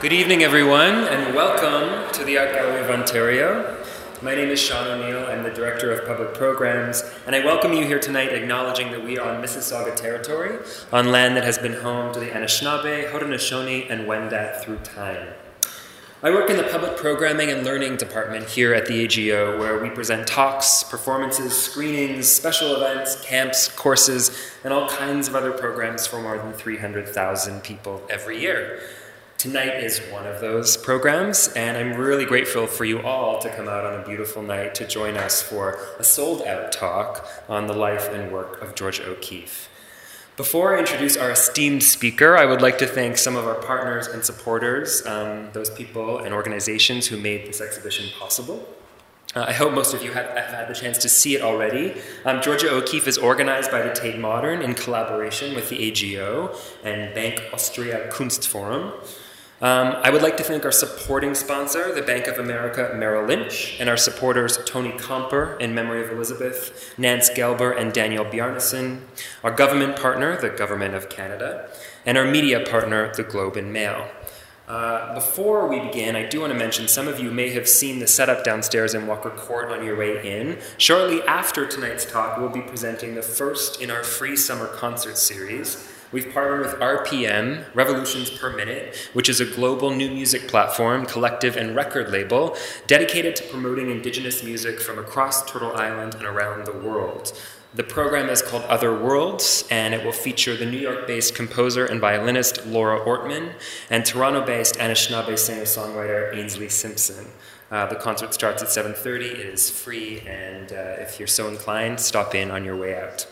Good evening, everyone, and welcome to the Art Gallery of Ontario. My name is Sean O'Neill. I'm the Director of Public Programs, and I welcome you here tonight acknowledging that we are on Mississauga territory, on land that has been home to the Anishinaabe, Haudenosaunee, and Wendat through time. I work in the Public Programming and Learning Department here at the AGO, where we present talks, performances, screenings, special events, camps, courses, and all kinds of other programs for more than 300,000 people every year. Tonight is one of those programs, and I'm really grateful for you all to come out on a beautiful night to join us for a sold out talk on the life and work of Georgia O'Keeffe. Before I introduce our esteemed speaker, I would like to thank some of our partners and supporters, um, those people and organizations who made this exhibition possible. Uh, I hope most of you have, have, had the chance to see it already. Um, Georgia O'Keeffe is organized by the Tate Modern in collaboration with the AGO and Bank Austria Kunstforum. Um, I would like to thank our supporting sponsor, the Bank of America Merrill Lynch, and our supporters Tony Comper in memory of Elizabeth, Nance Gelber, and Daniel Bjarnason, our government partner, the Government of Canada, and our media partner, the Globe and Mail. Uh, before we begin, I do want to mention some of you may have seen the setup downstairs in Walker Court on your way in. Shortly after tonight's talk, we'll be presenting the first in our free summer concert series. We've partnered with RPM, Revolutions Per Minute, which is a global new music platform, collective, and record label dedicated to promoting Indigenous music from across Turtle Island and around the world. The program is called Other Worlds, and it will feature the New York based composer and violinist Laura Ortman and Toronto based Anishinaabe singer songwriter Ainsley Simpson. Uh, the concert starts at 7.30. It is free, and uh, if you're so inclined, stop in on your way out.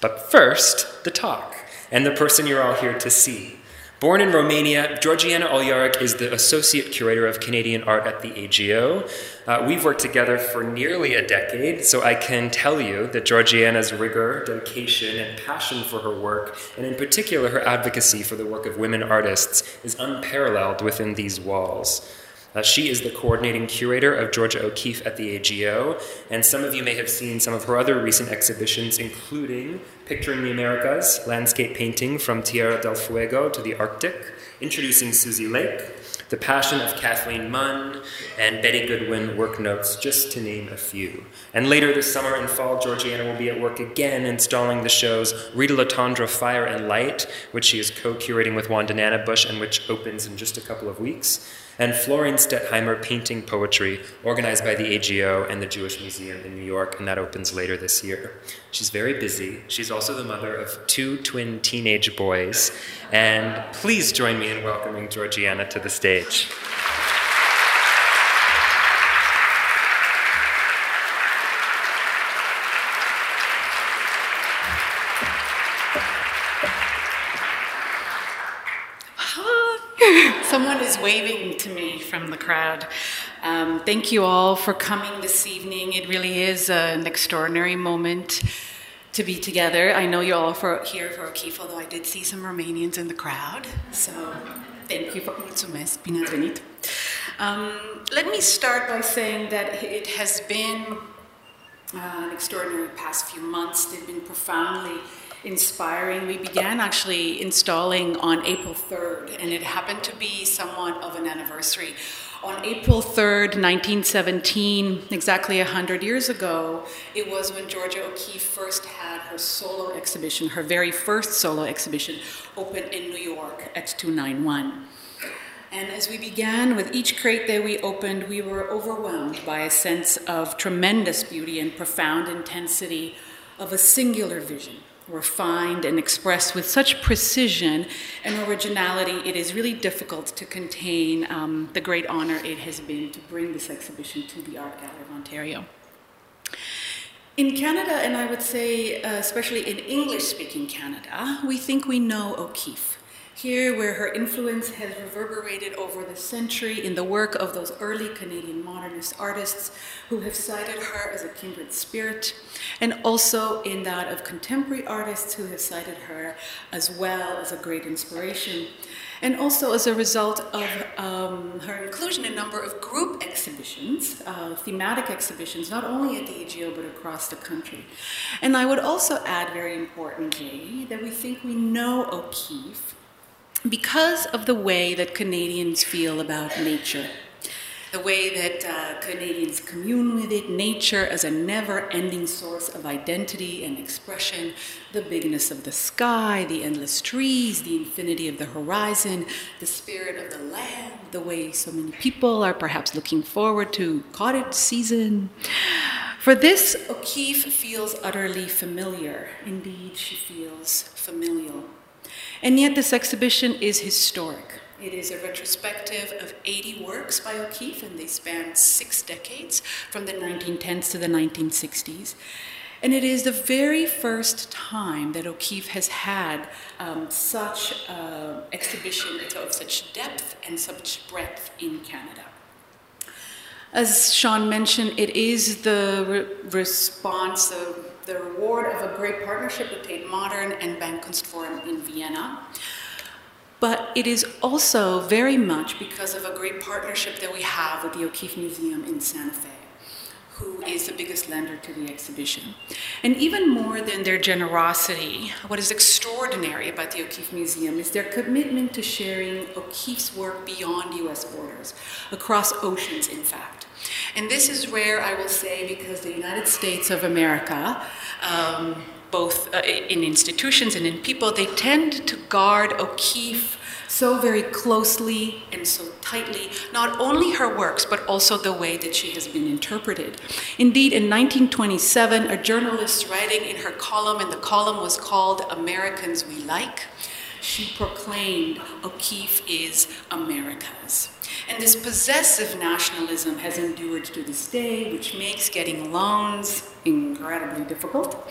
But first, the talk and the person you're all here to see. Born in Romania, Georgiana Uhlyarik is the Associate Curator of Canadian Art at the AGO. Uh, we've worked together for nearly a decade, so I can tell you that Georgiana's rigor, dedication, and passion for her work, and in particular her advocacy for the work of women artists, is unparalleled within these walls. Uh, she is the coordinating curator of Georgia O'Keeffe at the AGO, and some of you may have seen some of her other recent exhibitions, including Picturing the Americas, landscape painting from Tierra del Fuego to the Arctic, introducing Suzy Lake, The Passion of Kathleen Munn, and Betty Goodwin work notes, just to name a few. And later this summer and fall, Georgiana will be at work again installing the shows Rita Letendre Fire and Light, which she is co curating with Wanda Nanibush and which opens in just a couple of weeks and Florine Stettheimer Painting Poetry, organized by the AGO and the Jewish Museum in New York, and that opens later this year. She's very busy. She's also the mother of two twin teenage boys. And please join me in welcoming Georgiana to the stage. Someone is waving to me from the crowd. Um, thank you all for coming this evening. It really is an extraordinary moment to be together. I know you're all for, here for O'Keeffe, although I did see some Romanians in the crowd. So thank you for mulțumesc, bine ați let me start by saying that it has been uh, an extraordinary past few months. They've been profoundly inspiring. We began actually installing on April 3rd, and it happened to be somewhat of an anniversary. On April 3rd, 1917, exactly 100 years ago, it was when Georgia O'Keeffe first had her solo exhibition, her very first solo exhibition, open in New York at 291. And as we began with each crate that we opened, we were overwhelmed by a sense of tremendous beauty and profound intensity of a singular vision refined and expressed with such precision and originality, it is really difficult to contain um, the great honor it has been to bring this exhibition to the Art Gallery of Ontario. In Canada, and I would say uh, especially in English speaking Canada, we think we know O'Keeffe. Here, where her influence has reverberated over the century in the work of those early Canadian modernist artists who have cited her as a kindred spirit, and also in that of contemporary artists who have cited her as well as a great inspiration, and also as a result of um, her inclusion in a number of group exhibitions, uh, thematic exhibitions, not only at the AGO but across the country. And I would also add, very importantly, that we think we know O'Keeffe because of the way that Canadians feel about nature the way that uh, Canadians commune with it, nature as a never ending source of identity and expression, the bigness of the sky, the endless trees, the infinity of the horizon, the spirit of the land, the way so many people are perhaps looking forward to cottage season. For this, O'Keeffe feels utterly familiar. Indeed, she feels familial. And yet, this exhibition is historic. It is a retrospective of 80 works by O'Keeffe, and they span six decades, from the 1910s to the 1960s. And it is the very first time that O'Keeffe has had um, such uh, exhibition of such depth and such breadth in Canada. As Sean mentioned, it is the re- response, the, the reward of a great partnership with Tate Modern and Bandkunstforum in Vienna. But it is also very much because of a great partnership that we have with the O'Keeffe Museum in Santa Fe, who is the biggest lender to the exhibition. And even more than their generosity, what is extraordinary about the O'Keeffe Museum is their commitment to sharing O'Keeffe's work beyond US borders, across oceans, in fact. And this is rare, I will say, because the United States of America. Um, both uh, in institutions and in people, they tend to guard O'Keeffe so very closely and so tightly, not only her works, but also the way that she has been interpreted. Indeed, in 1927, a journalist writing in her column, and the column was called Americans We Like, she proclaimed O'Keeffe is America's. And this possessive nationalism has endured to this day, which makes getting loans incredibly difficult.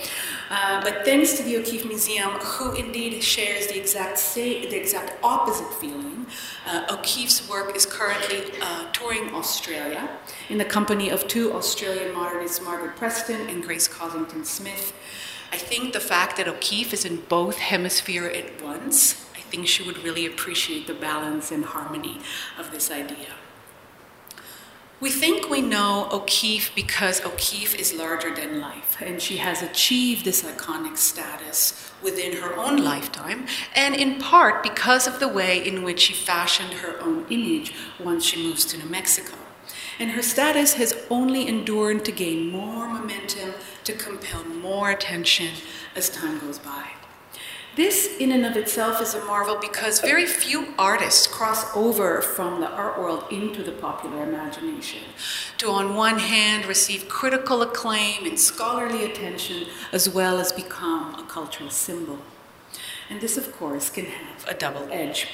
Uh, but thanks to the O'Keeffe Museum, who indeed shares the exact same, the exact opposite feeling, uh, O'Keeffe's work is currently uh, touring Australia in the company of two Australian modernists, Margaret Preston and Grace Cossington Smith. I think the fact that O'Keeffe is in both hemispheres at once, I think she would really appreciate the balance and harmony of this idea. We think we know O'Keeffe because O'Keeffe is larger than life, and she has achieved this iconic status within her own lifetime, and in part because of the way in which she fashioned her own image once she moves to New Mexico. And her status has only endured to gain more momentum, to compel more attention as time goes by. This, in and of itself, is a marvel because very few artists cross over from the art world into the popular imagination to, on one hand, receive critical acclaim and scholarly attention, as well as become a cultural symbol. And this, of course, can have a double edge.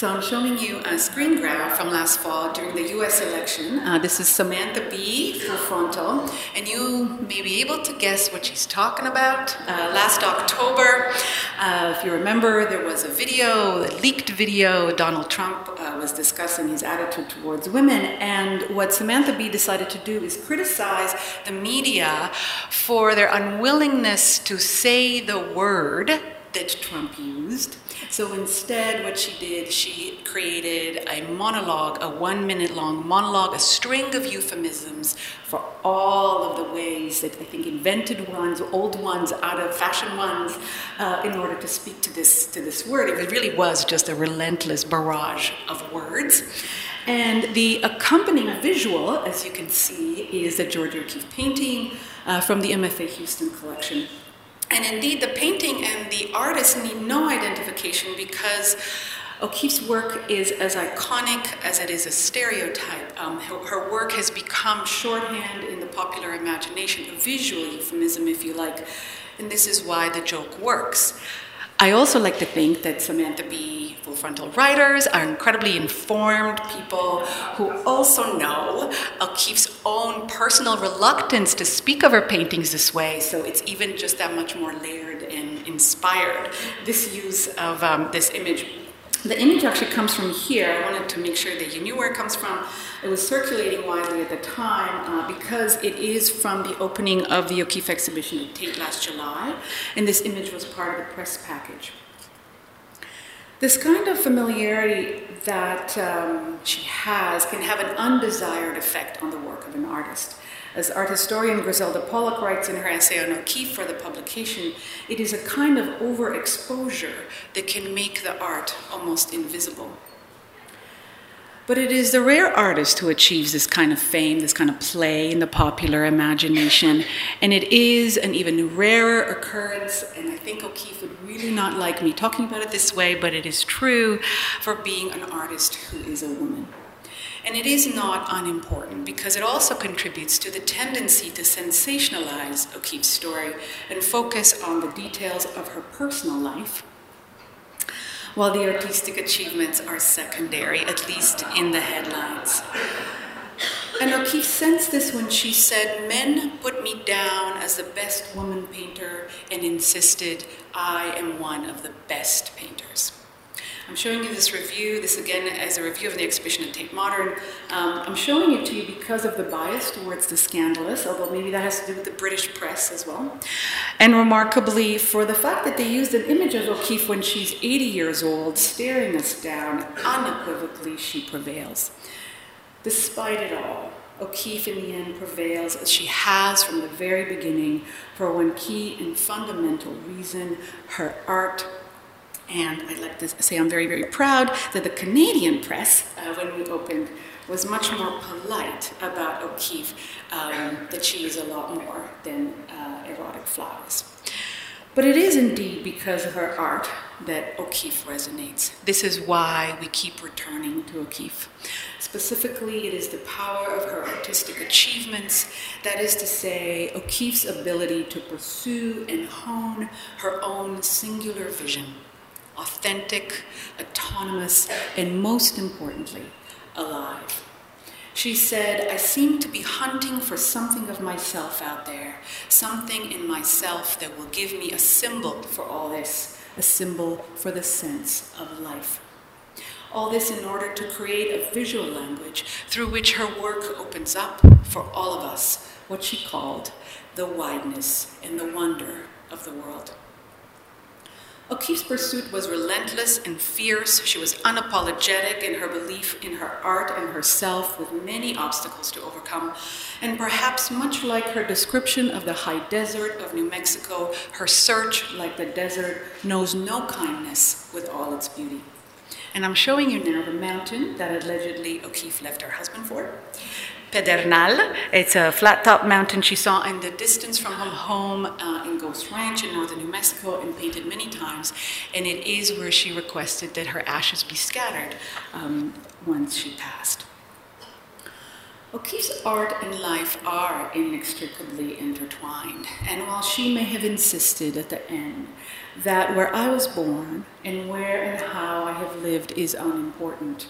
So I'm showing you a screen grab from last fall during the US election. Uh, this is Samantha Bee full frontal, and you may be able to guess what she's talking about. Uh, last October, uh, if you remember, there was a video, a leaked video. Donald Trump uh, was discussing his attitude towards women, and what Samantha Bee decided to do is criticize the media for their unwillingness to say the word that Trump used. So instead, what she did, she created a monologue, a one minute long monologue, a string of euphemisms for all of the ways that I think invented ones, old ones, out of fashion ones, uh, in order to speak to this, to this word. It really was just a relentless barrage of words. And the accompanying visual, as you can see, is a George O'Keeffe painting uh, from the MFA Houston collection. And indeed, the painting and the artist need no identification because O'Keeffe's work is as iconic as it is a stereotype. Um, her, her, work has become shorthand in the popular imagination, a visual euphemism, if you like, and this is why the joke works. I also like to think that Samantha Bee full frontal writers are incredibly informed people who also know O'Keeffe's own personal reluctance to speak of her paintings this way, so it's even just that much more layered and inspired. This use of um, this image the image actually comes from here. I wanted to make sure that you knew where it comes from. It was circulating widely at the time uh, because it is from the opening of the O'Keeffe exhibition at Tate last July, and this image was part of the press package. This kind of familiarity that um, she has can have an undesired effect on the work of an artist. As art historian Griselda Pollock writes in her essay on O'Keeffe for the publication, it is a kind of overexposure that can make the art almost invisible. But it is the rare artist who achieves this kind of fame, this kind of play in the popular imagination. And it is an even rarer occurrence, and I think O'Keeffe would really not like me talking about it this way, but it is true for being an artist who is a woman. And it is not unimportant because it also contributes to the tendency to sensationalize O'Keeffe's story and focus on the details of her personal life while the artistic achievements are secondary, at least in the headlines. And O'Keeffe sensed this when she said, Men put me down as the best woman painter and insisted I am one of the best painters. I'm showing you this review, this again as a review of the exhibition at Tate Modern. Um, I'm showing it to you because of the bias towards the scandalous, although maybe that has to do with the British press as well. And remarkably, for the fact that they used an image of O'Keeffe when she's 80 years old, staring us down, unequivocally she prevails. Despite it all, O'Keeffe in the end prevails as she has from the very beginning for one key and fundamental reason her art and I'd like to say I'm very, very proud that the Canadian press, uh, when we opened, was much more polite about O'Keeffe, um, that she is a lot more than uh, erotic flowers. But it is indeed because of her art that O'Keeffe resonates. This is why we keep returning to O'Keeffe. Specifically, it is the power of her artistic achievements, that is to say, O'Keeffe's ability to pursue and hone her own singular vision authentic, autonomous, and most importantly, alive. She said, I seem to be hunting for something of myself out there, something in myself that will give me a symbol for all this, a symbol for the sense of life. All this in order to create a visual language through which her work opens up for all of us what she called the wideness and the wonder of the world. O'Keeffe's pursuit was relentless and fierce. She was unapologetic in her belief in her art and herself, with many obstacles to overcome. And perhaps much like her description of the high desert of New Mexico, her search, like the desert, knows no kindness with all its beauty. And I'm showing you now the mountain that allegedly O'Keeffe left her husband for. Pedernal. It's a flat top mountain she saw in the distance from her home uh, in Ghost Ranch in northern New Mexico and painted many times. And it is where she requested that her ashes be scattered um, once she passed. O'Keeffe's art and life are inextricably intertwined, and while she may have insisted at the end that where I was born and where and how I have lived is unimportant,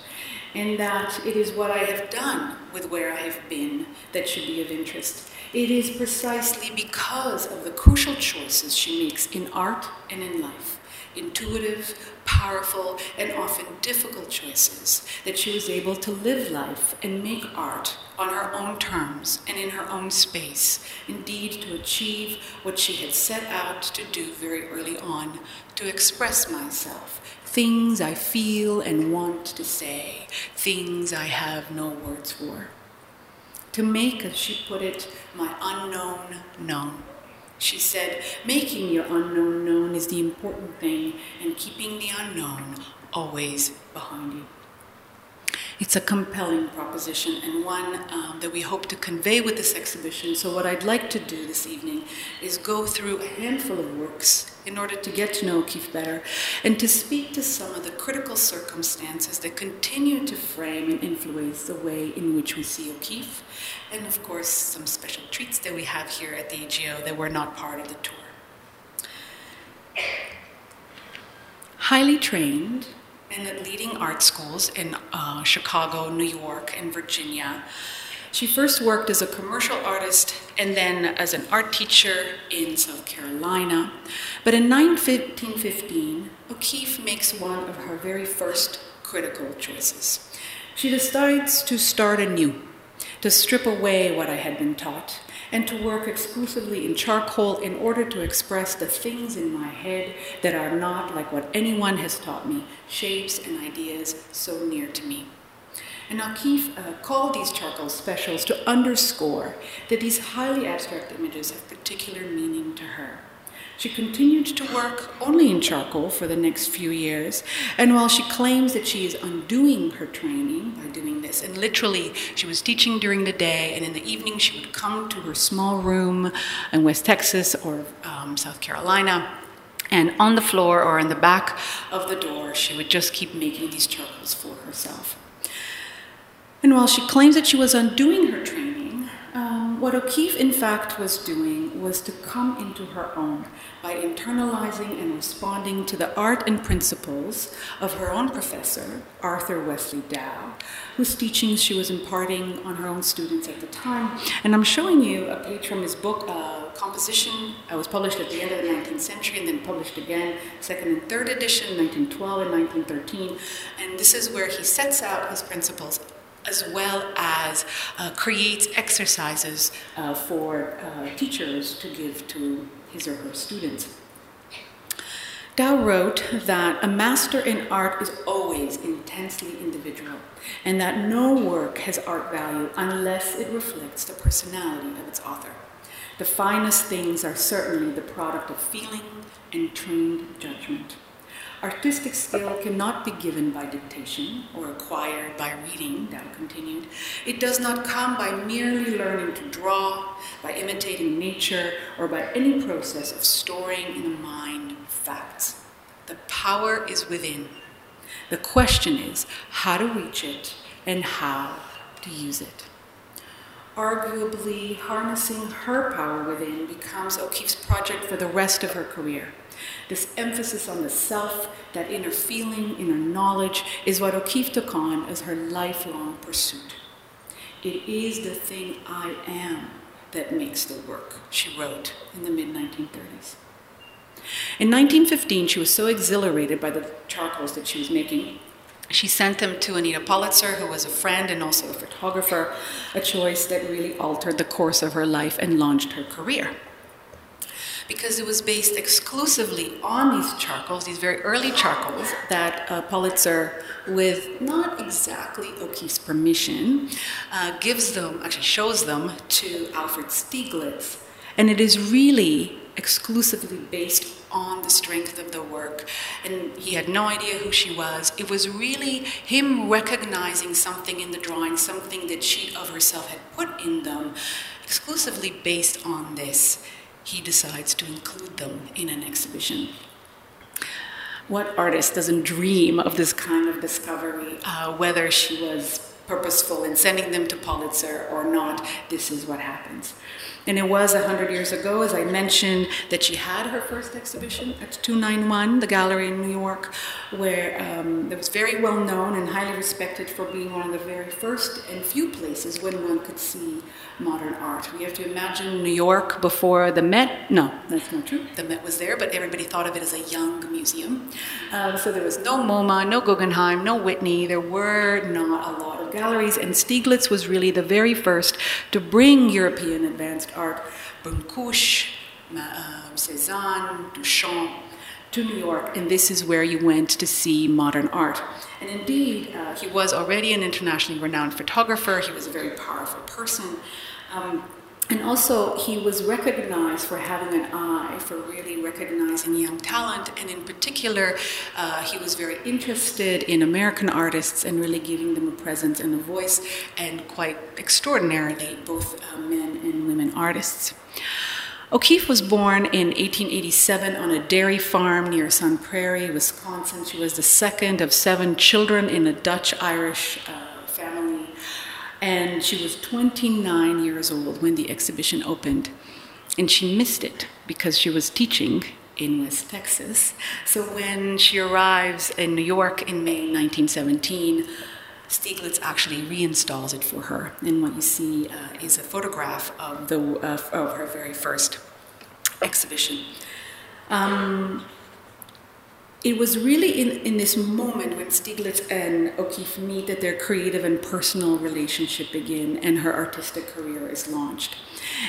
and that it is what I have done with where I have been that should be of interest. It is precisely because of the crucial choices she makes in art and in life intuitive, powerful, and often difficult choices that she was able to live life and make art on her own terms and in her own space, indeed, to achieve what she had set out to do very early on to express myself, things I feel and want to say, things I have no words for. To make, as she put it, my unknown known. She said, making your unknown known is the important thing, and keeping the unknown always behind you. It's a compelling proposition and one um, that we hope to convey with this exhibition. So, what I'd like to do this evening is go through a handful of works in order to get to know O'Keeffe better and to speak to some of the critical circumstances that continue to frame and influence the way in which we see O'Keeffe, and of course, some special treats that we have here at the AGO that were not part of the tour. Highly trained, and at leading art schools in uh, Chicago, New York, and Virginia. She first worked as a commercial artist and then as an art teacher in South Carolina. But in 1915, O'Keeffe makes one of her very first critical choices. She decides to start anew, to strip away what I had been taught, and to work exclusively in charcoal in order to express the things in my head that are not like what anyone has taught me, shapes and ideas so near to me. And O'Keeffe uh, called these charcoal specials to underscore that these highly abstract images have particular meaning to her. She continued to work only in charcoal for the next few years, and while she claims that she is undoing her training by doing this, and literally she was teaching during the day, and in the evening she would come to her small room in West Texas or um, South Carolina, and on the floor or in the back of the door, she would just keep making these charcoals for herself. And while she claims that she was undoing her training, what O'Keeffe in fact was doing was to come into her own by internalizing and responding to the art and principles of her own professor, Arthur Wesley Dow, whose teachings she was imparting on her own students at the time. And I'm showing you a page from his book, uh, Composition. It was published at the end of the 19th century and then published again, second and third edition, 1912 and 1913. And this is where he sets out his principles as well as uh, creates exercises uh, for uh, teachers to give to his or her students. Dow wrote that a master in art is always intensely individual, and that no work has art value unless it reflects the personality of its author. The finest things are certainly the product of feeling and trained judgment. Artistic skill cannot be given by dictation or acquired by reading, Dow continued. It does not come by merely learning to draw, by imitating nature, or by any process of storing in the mind facts. The power is within. The question is how to reach it and how to use it. Arguably, harnessing her power within becomes O'Keeffe's project for the rest of her career. This emphasis on the self, that inner feeling, inner knowledge, is what O'Keeffe took on as her lifelong pursuit. It is the thing I am that makes the work, she wrote in the mid 1930s. In 1915, she was so exhilarated by the charcoals that she was making, she sent them to Anita Pollitzer, who was a friend and also a photographer, a choice that really altered the course of her life and launched her career because it was based exclusively on these charcoals, these very early charcoals that uh, Pollitzer, with not exactly O'Keeffe's permission, uh, gives them, actually shows them to Alfred Stieglitz. And it is really exclusively based on the strength of the work. And he had no idea who she was. It was really him recognizing something in the drawing, something that she of herself had put in them, exclusively based on this he decides to include them in an exhibition. What artist doesn't dream of this kind of discovery, uh, whether she was purposeful in sending them to Pollitzer or not? This is what happens. And it was 100 years ago, as I mentioned, that she had her first exhibition at 291, the gallery in New York, where um, it was very well known and highly respected for being one of the very first and few places when one could see modern art. We have to imagine New York before the Met. No, that's not true. The Met was there, but everybody thought of it as a young museum. Um, so there was no MoMA, no Guggenheim, no Whitney. There were not a lot of galleries, and Stieglitz was really the very first to bring European advanced art, Brancusi, uh, Cezanne, Duchamp, to New York, and this is where you went to see modern art. And indeed, uh, he was already an internationally renowned photographer, he was a very powerful person. Um, and also, he was recognized for having an eye for really recognizing young talent, and in particular, uh, he was very interested in American artists and really giving them a presence and a voice, and quite extraordinarily, both uh, men and women artists. O'Keeffe was born in 1887 on a dairy farm near Sun Prairie, Wisconsin. She was the second of seven children in a Dutch Irish uh, and she was 29 years old when the exhibition opened. And she missed it because she was teaching in West Texas. So when she arrives in New York in May 1917, Stieglitz actually reinstalls it for her. And what you see uh, is a photograph of, the, uh, of her very first exhibition. Um, it was really in, in this moment when Stieglitz and O'Keeffe meet that their creative and personal relationship begin and her artistic career is launched.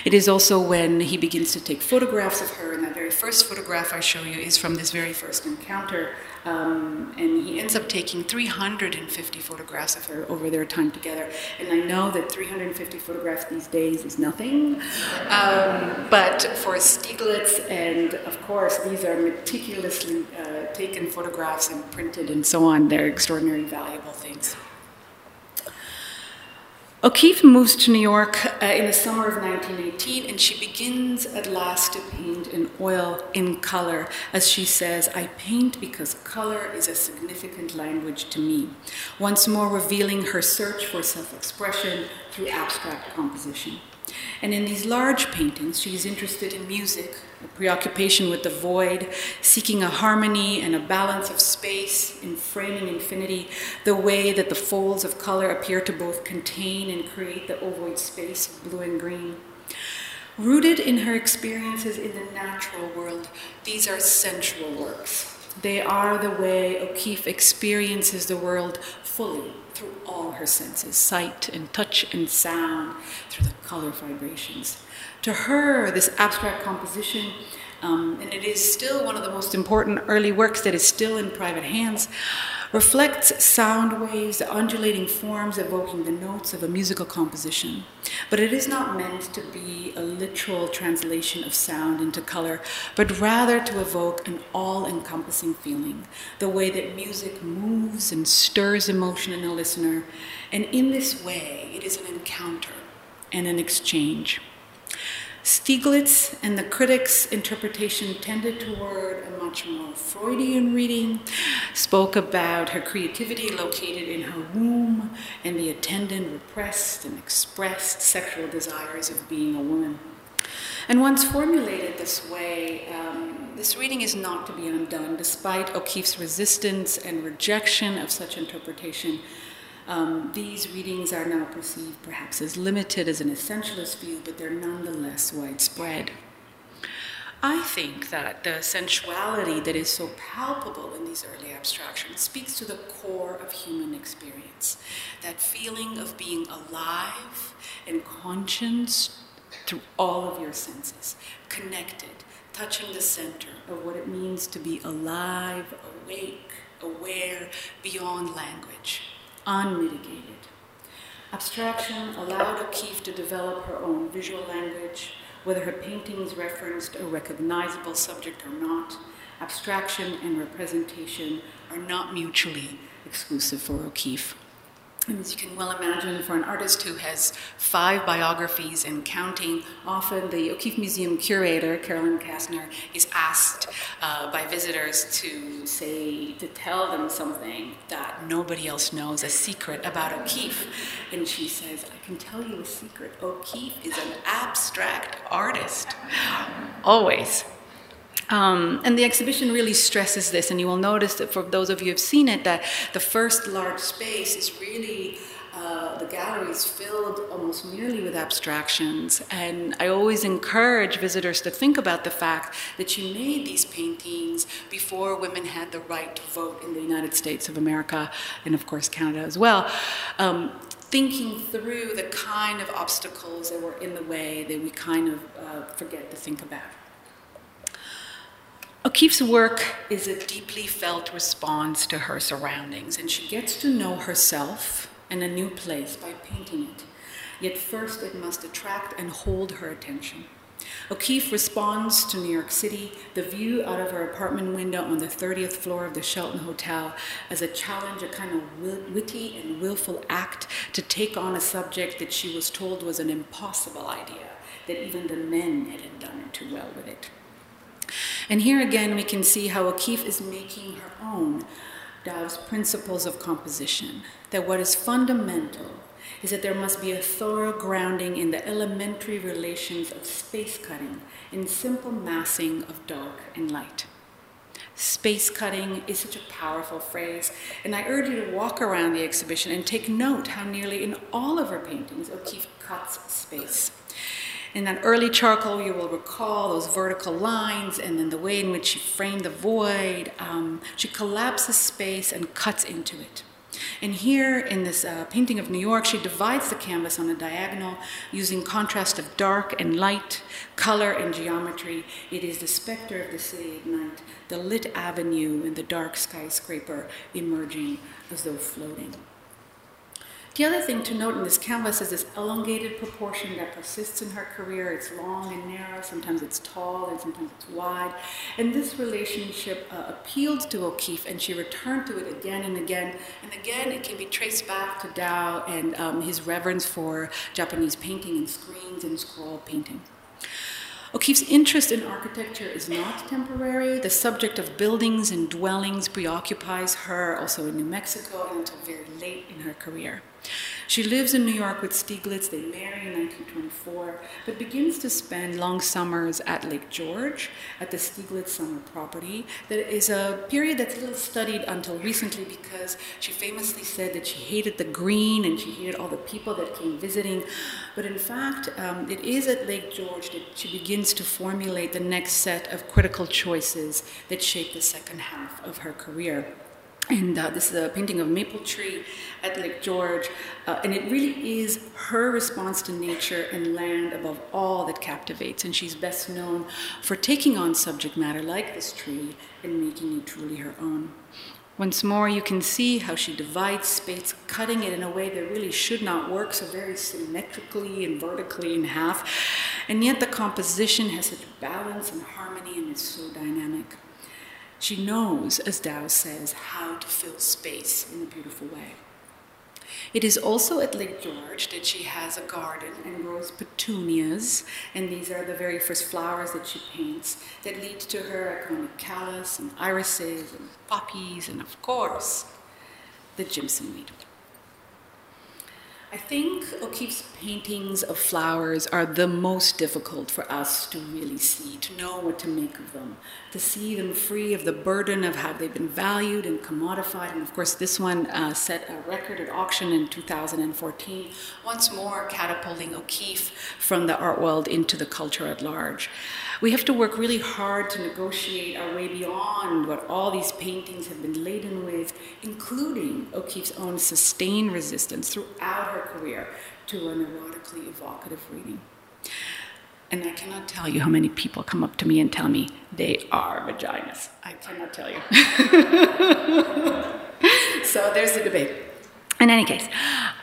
It is also when he begins to take photographs of her, and that very first photograph I show you is from this very first encounter. Um, and he ends up taking 350 photographs of her over their time together. And I know that 350 photographs these days is nothing. Um, but for Stieglitz, and of course, these are meticulously uh, taken photographs and printed and so on, they're extraordinarily valuable things. O'Keeffe moves to New York uh, in the summer of 1918 and she begins at last to paint in oil in color. As she says, I paint because color is a significant language to me, once more revealing her search for self expression through abstract composition. And in these large paintings, she is interested in music, preoccupation with the void, seeking a harmony and a balance of space in framing infinity, the way that the folds of color appear to both contain and create the ovoid space of blue and green. Rooted in her experiences in the natural world, these are sensual works. They are the way O'Keeffe experiences the world fully through all her senses sight and touch and sound, through the color vibrations. To her, this abstract composition, um, and it is still one of the most important early works that is still in private hands, reflects sound waves, the undulating forms evoking the notes of a musical composition. But it is not meant to be a literal translation of sound into color, but rather to evoke an all encompassing feeling, the way that music moves and stirs emotion in the listener. And in this way, it is an encounter and an exchange. Stieglitz and the critics' interpretation tended toward a much more Freudian reading, spoke about her creativity located in her womb and the attendant repressed and expressed sexual desires of being a woman. And once formulated this way, um, this reading is not to be undone, despite O'Keeffe's resistance and rejection of such interpretation um, these readings are now perceived perhaps as limited as an essentialist view, but they're nonetheless widespread. I think that the sensuality that is so palpable in these early abstractions speaks to the core of human experience that feeling of being alive and conscious through all of your senses, connected, touching the center of what it means to be alive, awake, aware, beyond language unmitigated. Abstraction allowed O'Keeffe to develop her own visual language, whether her paintings referenced a recognizable subject or not. Abstraction and representation are not mutually exclusive for O'Keeffe. And as you can well imagine, for an artist who has five biographies and counting, often the O'Keeffe Museum curator, Carolyn Kastner, is asked uh, by visitors to say, to tell them something that nobody else knows, a secret about O'Keeffe. And she says, I can tell you a secret. O'Keeffe is an abstract artist. Always. Um, and the exhibition really stresses this, and you will notice that for those of you who have seen it, that the first large space is really uh, the gallery is filled almost merely with abstractions. And I always encourage visitors to think about the fact that she made these paintings before women had the right to vote in the United States of America, and of course Canada as well. Um, thinking through the kind of obstacles that were in the way that we kind of uh, forget to think about. O'Keeffe's work is a deeply felt response to her surroundings, and she gets to know herself and a new place by painting it. Yet first it must attract and hold her attention. O'Keeffe responds to New York City, the view out of her apartment window on the 30th floor of the Shelton Hotel, as a challenge, a kind of witty and willful act to take on a subject that she was told was an impossible idea, that even the men hadn't done too well with it. And here again, we can see how O'Keeffe is making her own Dow's principles of composition. That what is fundamental is that there must be a thorough grounding in the elementary relations of space cutting in simple massing of dark and light. Space cutting is such a powerful phrase, and I urge you to walk around the exhibition and take note how nearly in all of her paintings O'Keeffe cuts space. In that early charcoal, you will recall those vertical lines and then the way in which she framed the void. Um, she collapses space and cuts into it. And here in this uh, painting of New York, she divides the canvas on a diagonal using contrast of dark and light, color and geometry. It is the specter of the city at night, the lit avenue and the dark skyscraper emerging as though floating. The other thing to note in this canvas is this elongated proportion that persists in her career. It's long and narrow, sometimes it's tall and sometimes it's wide. And this relationship uh, appealed to O'Keeffe and she returned to it again and again. And again, it can be traced back to Dow and um, his reverence for Japanese painting and screens and scroll painting. O'Keeffe's interest in architecture is not temporary. The subject of buildings and dwellings preoccupies her also in New Mexico and until very late in her career. She lives in New York with Stieglitz. They marry in 1924, but begins to spend long summers at Lake George at the Stieglitz summer property. That is a period that's little studied until recently because she famously said that she hated the green and she hated all the people that came visiting. But in fact, um, it is at Lake George that she begins to formulate the next set of critical choices that shape the second half of her career. And uh, this is a painting of maple tree at Lake George. Uh, and it really is her response to nature and land above all that captivates. And she's best known for taking on subject matter like this tree and making it truly her own. Once more, you can see how she divides space, cutting it in a way that really should not work, so very symmetrically and vertically in half. And yet the composition has such balance and harmony and is so dynamic. She knows, as Dow says, how to fill space in a beautiful way. It is also at Lake George that she has a garden and grows petunias, and these are the very first flowers that she paints that lead to her iconic callas and irises and poppies, and of course, the jimson weed. I think O'Keeffe's paintings of flowers are the most difficult for us to really see, to know what to make of them, to see them free of the burden of how they've been valued and commodified. And of course, this one uh, set a record at auction in 2014, once more catapulting O'Keeffe from the art world into the culture at large. We have to work really hard to negotiate our way beyond what all these paintings have been laden with, including O'Keeffe's own sustained resistance throughout her career to an erotically evocative reading. And I cannot tell you how many people come up to me and tell me they are vaginas. I cannot tell you. so there's the debate. In any case,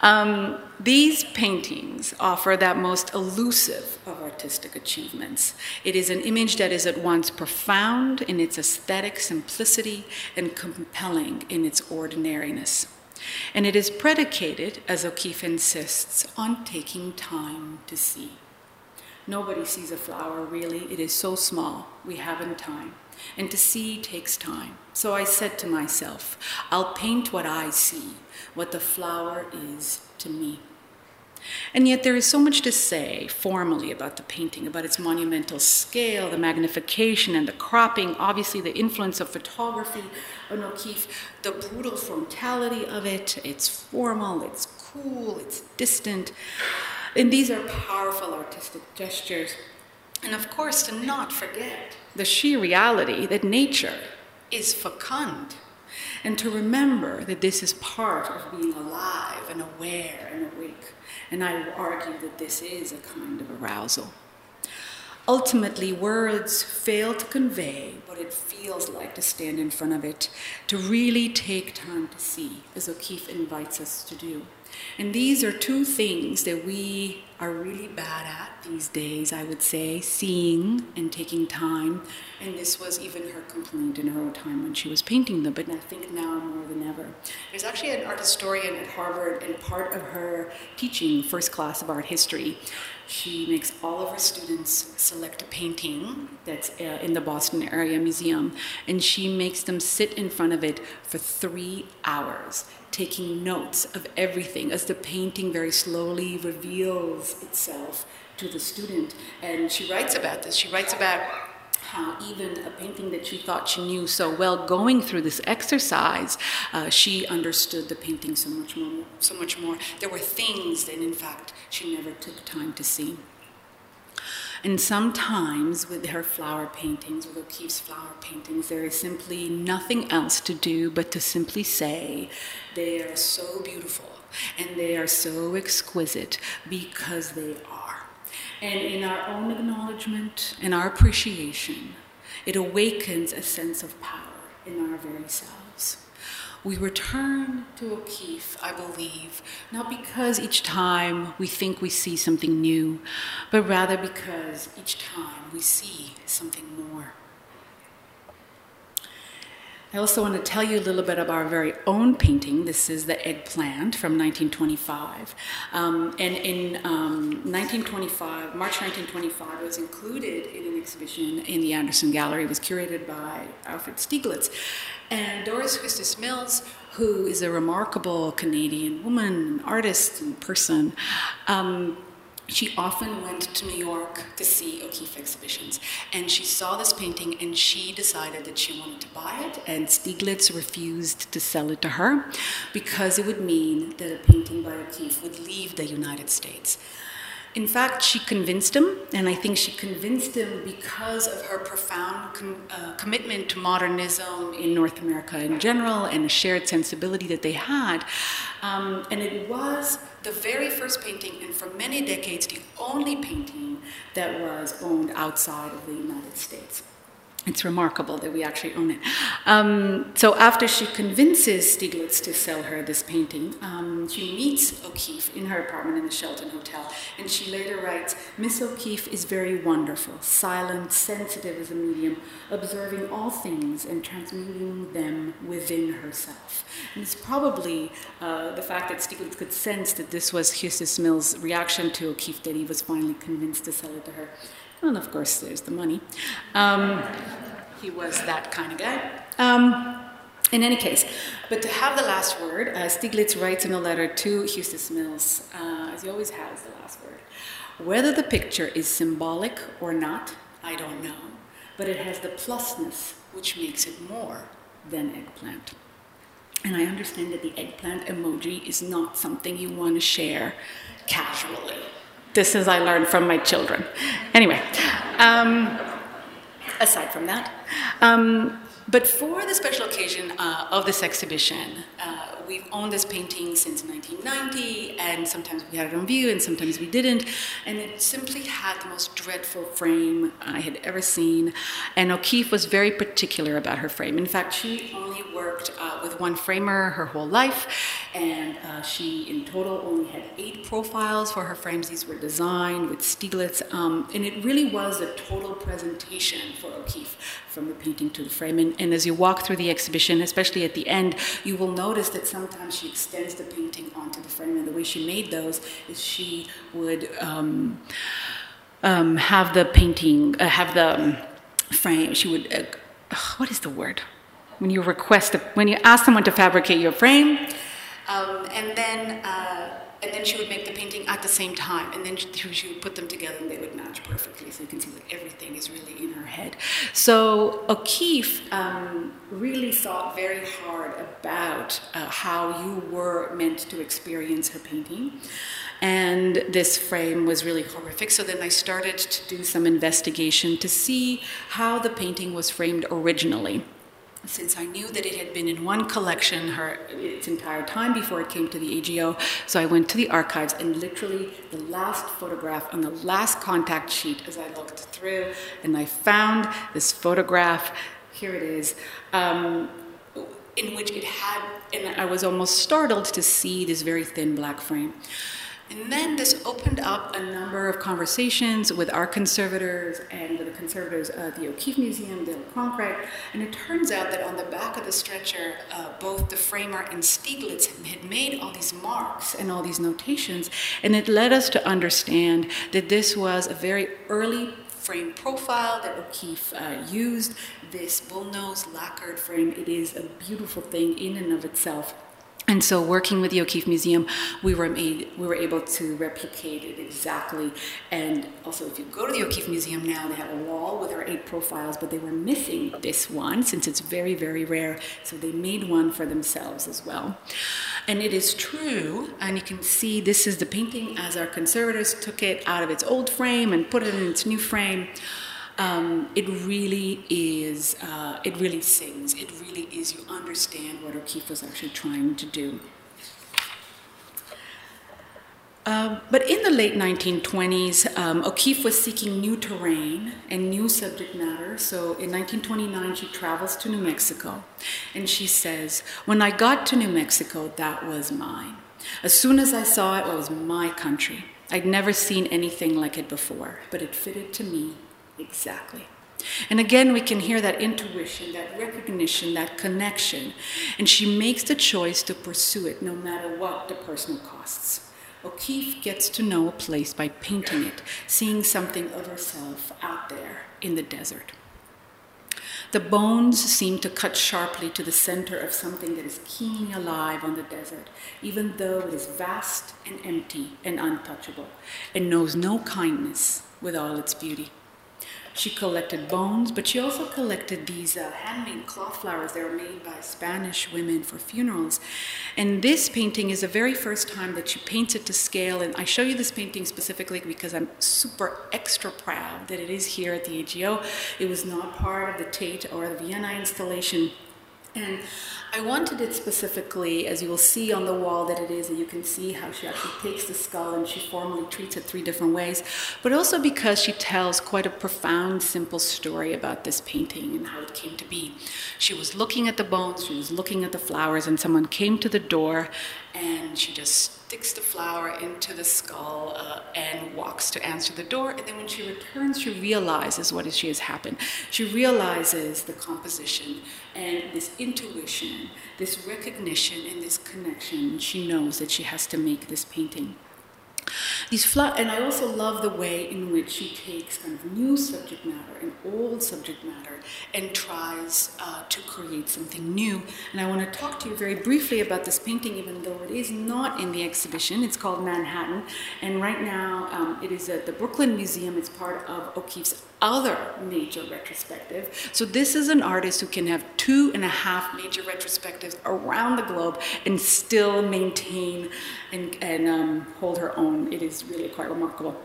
um, these paintings offer that most elusive of artistic achievements. It is an image that is at once profound in its aesthetic simplicity and compelling in its ordinariness. And it is predicated, as O'Keeffe insists, on taking time to see. Nobody sees a flower really, it is so small, we haven't time. And to see takes time. So I said to myself, I'll paint what I see, what the flower is to me. And yet, there is so much to say formally about the painting, about its monumental scale, the magnification and the cropping, obviously, the influence of photography on O'Keeffe, the brutal frontality of it. It's formal, it's cool, it's distant. And these are powerful artistic gestures. And of course, to not forget the sheer reality that nature is fecund and to remember that this is part of being alive and aware and awake. And I will argue that this is a kind of arousal. Ultimately, words fail to convey what it feels like to stand in front of it, to really take time to see, as O'Keeffe invites us to do. And these are two things that we are really bad at these days, I would say, seeing and taking time. And this was even her complaint in her own time when she was painting them, but I think now more than ever. There's actually an art historian at Harvard, and part of her teaching first class of art history, she makes all of her students select a painting that's uh, in the Boston area museum, and she makes them sit in front of it for three hours taking notes of everything as the painting very slowly reveals itself to the student. And she writes about this. She writes about how even a painting that she thought she knew so well, going through this exercise, uh, she understood the painting so much more. So much more. There were things that, in fact, she never took time to see. And sometimes with her flower paintings, with O'Keeffe's flower paintings, there is simply nothing else to do but to simply say, they are so beautiful and they are so exquisite because they are. And in our own acknowledgement and our appreciation, it awakens a sense of power in our very selves. We return to O'Keeffe, I believe, not because each time we think we see something new, but rather because each time we see something more. I also want to tell you a little bit about our very own painting. This is the eggplant from 1925. Um, and in um, 1925, March 1925, it was included in an exhibition in the Anderson Gallery. It was curated by Alfred Stieglitz. And Doris Huestis Mills, who is a remarkable Canadian woman, artist, and person, um, she often went to New York to see O'Keeffe exhibitions. And she saw this painting and she decided that she wanted to buy it. And Stieglitz refused to sell it to her because it would mean that a painting by O'Keeffe would leave the United States. In fact, she convinced him, and I think she convinced him because of her profound com- uh, commitment to modernism in North America in general and a shared sensibility that they had. Um, and it was the very first painting, and for many decades, the only painting that was owned outside of the United States. It's remarkable that we actually own it. Um, so after she convinces Stieglitz to sell her this painting, um, she meets O'Keeffe in her apartment in the Shelton Hotel, and she later writes, Miss O'Keeffe is very wonderful, silent, sensitive as a medium, observing all things and transmuting them within herself. And it's probably uh, the fact that Stieglitz could sense that this was Huestis Mill's reaction to O'Keeffe that he was finally convinced to sell it to her. And of course, there's the money. Um, he was that kind of guy. Um, in any case, but to have the last word, uh, Stieglitz writes in a letter to Huestis Mills, uh, as he always has the last word. Whether the picture is symbolic or not, I don't know, but it has the plusness which makes it more than eggplant. And I understand that the eggplant emoji is not something you want to share casually. This is I learned from my children. Anyway, um, aside from that, um, but for the special occasion uh, of this exhibition, uh, we've owned this painting since 1990, and sometimes we had it on view, and sometimes we didn't. And it simply had the most dreadful frame I had ever seen. And O'Keeffe was very particular about her frame. In fact, she only worked uh, with one framer her whole life, and uh, she, in total, only had eight profiles for her frames. These were designed with Stieglitz, um, and it really was a total presentation for O'Keeffe from the painting to the frame. And, and as you walk through the exhibition, especially at the end, you will notice that sometimes she extends the painting onto the frame. And the way she made those is she would um, um, have the painting, uh, have the um, frame, she would, uh, what is the word? When you request, a, when you ask someone to fabricate your frame, um, and then uh, and then she would make the painting at the same time, and then she, she, would put them together, and they would match perfectly. So you can see that everything is really in her head. So O'Keeffe um, really thought very hard about uh, how you were meant to experience her painting. And this frame was really horrific. So then I started to do some investigation to see how the painting was framed originally since I knew that it had been in one collection her its entire time before it came to the AGO, so I went to the archives and literally the last photograph on the last contact sheet as I looked through, and I found this photograph. Here it is. Um, in which it had, and I was almost startled to see this very thin black frame. And then this opened up a number of conversations with our conservators and with the conservators at the O'Keeffe Museum, Dale Kronkright, and it turns out that on the back of the stretcher, uh, both the framer and Stieglitz had made all these marks and all these notations, and it led us to understand that this was a very early frame profile that O'Keeffe uh, used. This bullnose lacquered frame, it is a beautiful thing in and of itself. And so, working with the O'Keeffe Museum, we were made, we were able to replicate it exactly. And also, if you go to the O'Keeffe Museum now, they have a wall with our eight profiles, but they were missing this one since it's very, very rare. So they made one for themselves as well. And it is true, and you can see this is the painting as our conservators took it out of its old frame and put it in its new frame. Um, it really is, uh, it really sings. It really is, you understand what O'Keeffe was actually trying to do. Um, but in the late 1920s, um, O'Keeffe was seeking new terrain and new subject matter. So in 1929, she travels to New Mexico and she says, When I got to New Mexico, that was mine. As soon as I saw it, it was my country. I'd never seen anything like it before, but it fitted to me exactly. And again, we can hear that intuition, that recognition, that connection. And she makes the choice to pursue it no matter what the personal costs. O'Keeffe gets to know a place by painting it, seeing something of herself out there in the desert. The bones seem to cut sharply to the center of something that is keenly alive on the desert, even though it is vast and empty and untouchable, and knows no kindness with all its beauty. She collected bones, but she also collected these uh, handmade cloth flowers that were made by Spanish women for funerals. And this painting is the very first time that she paints it to scale. And I show you this painting specifically because I'm super extra proud that it is here at the AGO. It was not part of the Tate or the Vienna installation. And I wanted it specifically, as you will see on the wall that it is, and you can see how she actually takes the skull and she formally treats it three different ways, but also because she tells quite a profound, simple story about this painting and how it came to be. She was looking at the bones, she was looking at the flowers, and someone came to the door and she just sticks the flower into the skull uh, and walks to answer the door. And then when she returns, she realizes what she has happened. She realizes the composition and this intuition, this recognition, and this connection. She knows that she has to make this painting. These and I also love the way in which she takes kind of new subject matter and old subject matter and tries uh, to create something new. And I want to talk to you very briefly about this painting, even though it is not in the exhibition. It's called Manhattan, and right now um, it is at the Brooklyn Museum. It's part of O'Keeffe's other major retrospective. So this is an artist who can have two and a half major retrospectives around the globe and still maintain and, and um, hold her own. It is really quite remarkable.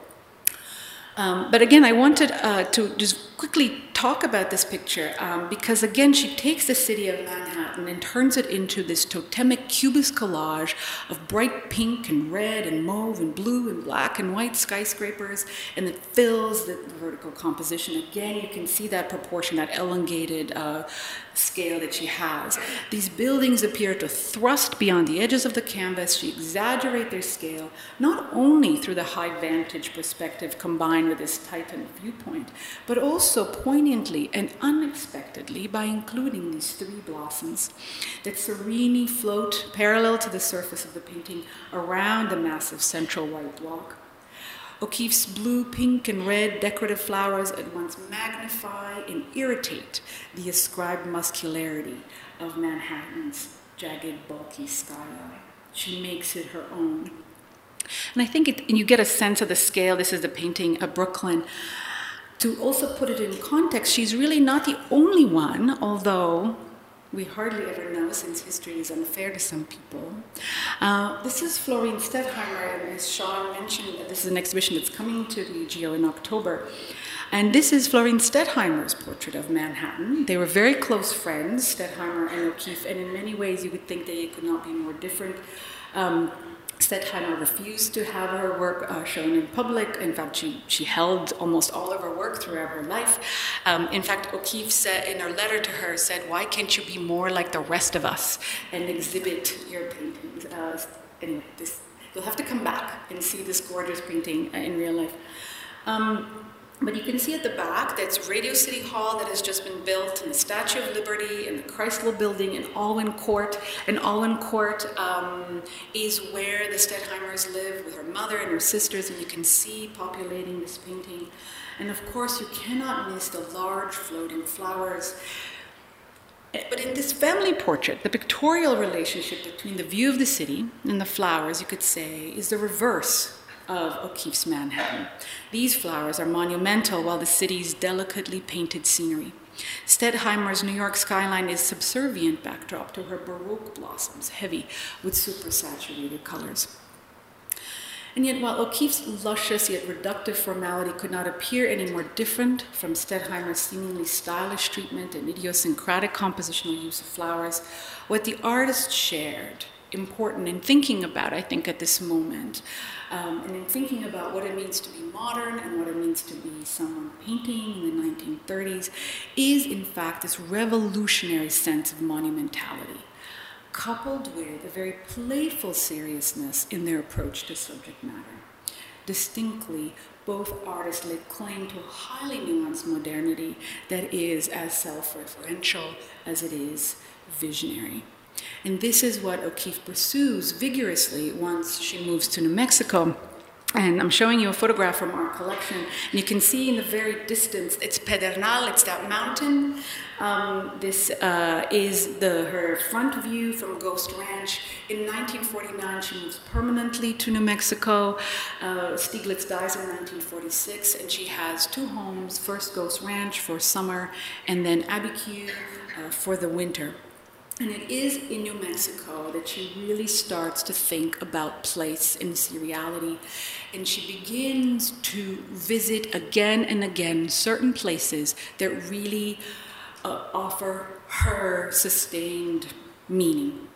Um, but again, I wanted uh, to just quickly talk about this picture um, because, again, she takes the city of Manhattan and turns it into this totemic cubist collage of bright pink and red and mauve and blue and black and white skyscrapers, and it fills the vertical composition. Again, you can see that proportion, that elongated uh, scale that she has. These buildings appear to thrust beyond the edges of the canvas. She exaggerate their scale, not only through the high vantage perspective combined with this tightened viewpoint, but also poignantly and unexpectedly by including these three blossoms that serenely float parallel to the surface of the painting around the massive central white block. O'Keeffe's blue, pink, and red decorative flowers at once magnify and irritate the ascribed muscularity of Manhattan's jagged, bulky skyline. She makes it her own. And I think it, and you get a sense of the scale. This is the painting of Brooklyn. To also put it in context, she's really not the only one, although we hardly ever know since history is unfair to some people. Uh, this is Florine Stettheimer, and as Sean mentioned, this is an exhibition that's coming to the GO in October. And this is Florine Stettheimer's portrait of Manhattan. They were very close friends, Stettheimer and O'Keeffe, and in many ways you would think they could not be more different. Um, Stettheimer refused to have her work uh, shown in public. In fact, she, she held almost all of her work throughout her life. Um, in fact, O'Keeffe said in her letter to her, said, why can't you be more like the rest of us and exhibit your paintings? Uh, anyway, this, you'll have to come back and see this gorgeous painting uh, in real life. Um, but you can see at the back that's Radio City Hall that has just been built, and the Statue of Liberty, and the Chrysler Building, and Alwyn Court. And Alwyn Court um, is where the Stettheimers live with her mother and her sisters, and you can see populating this painting. And of course, you cannot miss the large floating flowers. But in this family portrait, the pictorial relationship between the view of the city and the flowers, you could say, is the reverse of O'Keeffe's Manhattan. These flowers are monumental while the city's delicately painted scenery. Stettheimer's New York skyline is subservient backdrop to her Baroque blossoms, heavy with supersaturated colors. And yet, while O'Keeffe's luscious yet reductive formality could not appear any more different from Stettheimer's seemingly stylish treatment and idiosyncratic compositional use of flowers, what the artist shared, important in thinking about, I think, at this moment, um, and in thinking about what it means to be modern and what it means to be someone painting in the 1930s, is in fact this revolutionary sense of monumentality coupled with a very playful seriousness in their approach to subject matter. Distinctly, both artists lay claim to a highly nuanced modernity that is as self referential as it is visionary. And this is what O'Keeffe pursues vigorously once she moves to New Mexico and I'm showing you a photograph from our collection. And you can see in the very distance, it's Pedernal, it's that mountain. Um, this uh, is the, her front view from Ghost Ranch. In 1949, she moves permanently to New Mexico. Uh, Stieglitz dies in 1946, and she has two homes first Ghost Ranch for summer, and then Abiquiu uh, for the winter. And it is in New Mexico that she really starts to think about place and seriality. And she begins to visit again and again certain places that really uh, offer her sustained meaning.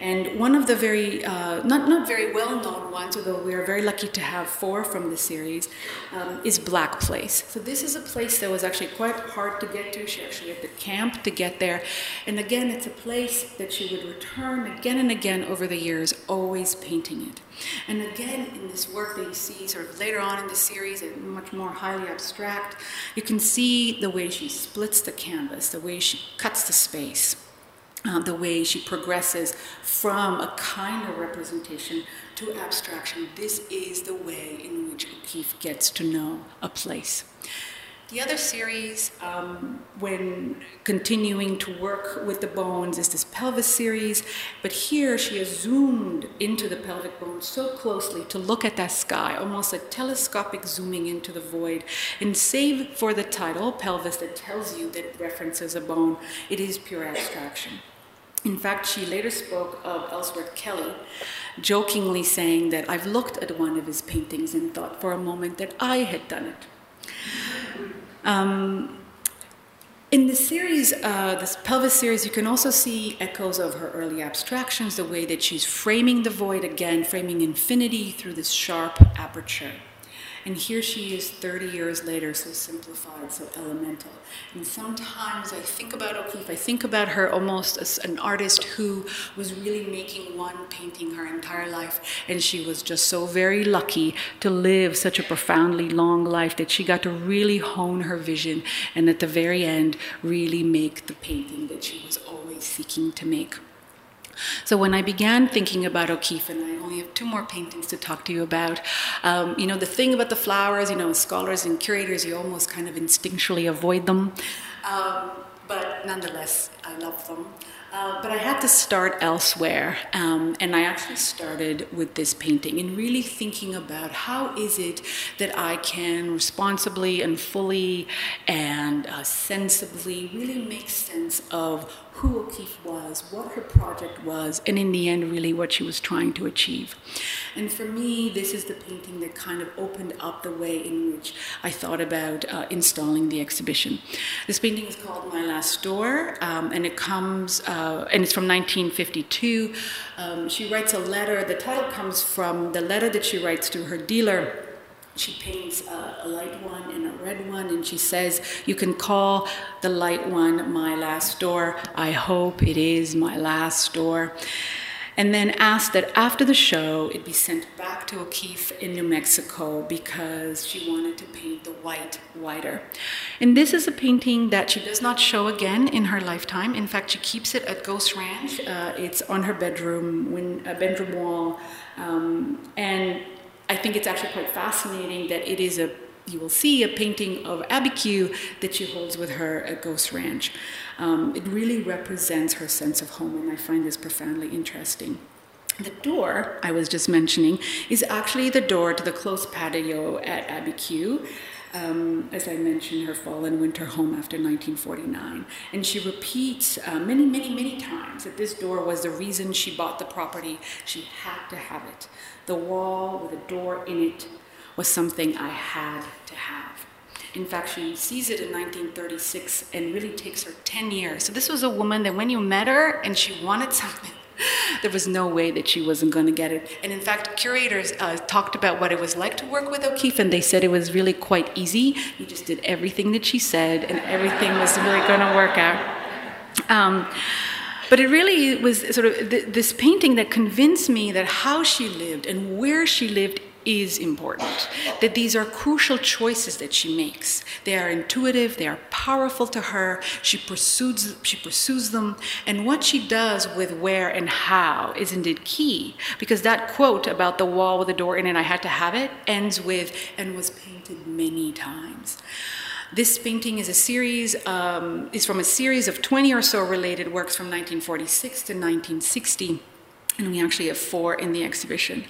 And one of the very, uh, not, not very well known ones, although we are very lucky to have four from the series, um, is Black Place. So this is a place that was actually quite hard to get to. She actually had to camp to get there. And again, it's a place that she would return again and again over the years, always painting it. And again, in this work that you see sort of later on in the series, much more highly abstract, you can see the way she splits the canvas, the way she cuts the space uh, the way she progresses from a kind of representation to abstraction. This is the way in which O'Keeffe gets to know a place. The other series, um, when continuing to work with the bones, is this pelvis series. But here she has zoomed into the pelvic bone so closely to look at that sky, almost a telescopic zooming into the void. And save for the title, pelvis, that tells you that it references a bone, it is pure abstraction. In fact, she later spoke of Ellsworth Kelly, jokingly saying that I've looked at one of his paintings and thought for a moment that I had done it. Um, in the series, uh, this pelvis series, you can also see echoes of her early abstractions, the way that she's framing the void again, framing infinity through this sharp aperture. And here she is 30 years later, so simplified, so elemental. And sometimes I think about O'Keeffe, I think about her almost as an artist who was really making one painting her entire life. And she was just so very lucky to live such a profoundly long life that she got to really hone her vision and at the very end, really make the painting that she was always seeking to make. So when I began thinking about O'Keeffe, and I only have two more paintings to talk to you about, um, you know, the thing about the flowers, you know, scholars and curators, you almost kind of instinctually avoid them. Um, but nonetheless, I love them. Uh, but I had to start elsewhere, um, and I actually started with this painting and really thinking about how is it that I can responsibly and fully and uh, sensibly really make sense of who O'Keeffe was, what her project was, and in the end, really what she was trying to achieve. And for me, this is the painting that kind of opened up the way in which I thought about uh, installing the exhibition. This painting is called My Last Door, um, and it comes, uh, and it's from 1952. Um, she writes a letter, the title comes from the letter that she writes to her dealer she paints a, a, light one and a red one, and she says, You can call the light one my last door. I hope it is my last door. And then asked that after the show, it be sent back to O'Keeffe in New Mexico because she wanted to paint the white whiter. And this is a painting that she does not show again in her lifetime. In fact, she keeps it at Ghost Ranch. Uh, it's on her bedroom, uh, bedroom wall. Um, and I think it's actually quite fascinating that it is a you will see a painting of Abiquiu that she holds with her at Ghost Ranch. Um, it really represents her sense of home, and I find this profoundly interesting. The door I was just mentioning is actually the door to the closed patio at Abiquiu. um, as I mentioned, her fall and winter home after 1949. And she repeats uh, many, many, many times that this door was the reason she bought the property. She had to have it. The wall with a door in it was something I had to have. In fact, she sees it in 1936 and really takes her 10 years. So, this was a woman that when you met her and she wanted something, there was no way that she wasn't going to get it. And in fact, curators uh, talked about what it was like to work with O'Keeffe, and they said it was really quite easy. You just did everything that she said, and everything was really going to work out. Um, but it really was sort of th- this painting that convinced me that how she lived and where she lived is important. That these are crucial choices that she makes. They are intuitive, they are powerful to her. She pursues, she pursues them. And what she does with where and how is indeed key. Because that quote about the wall with the door in it, I had to have it, ends with, and was painted many times. This painting is a series, um, is from a series of 20 or so related works from 1946 to 1960, and we actually have four in the exhibition.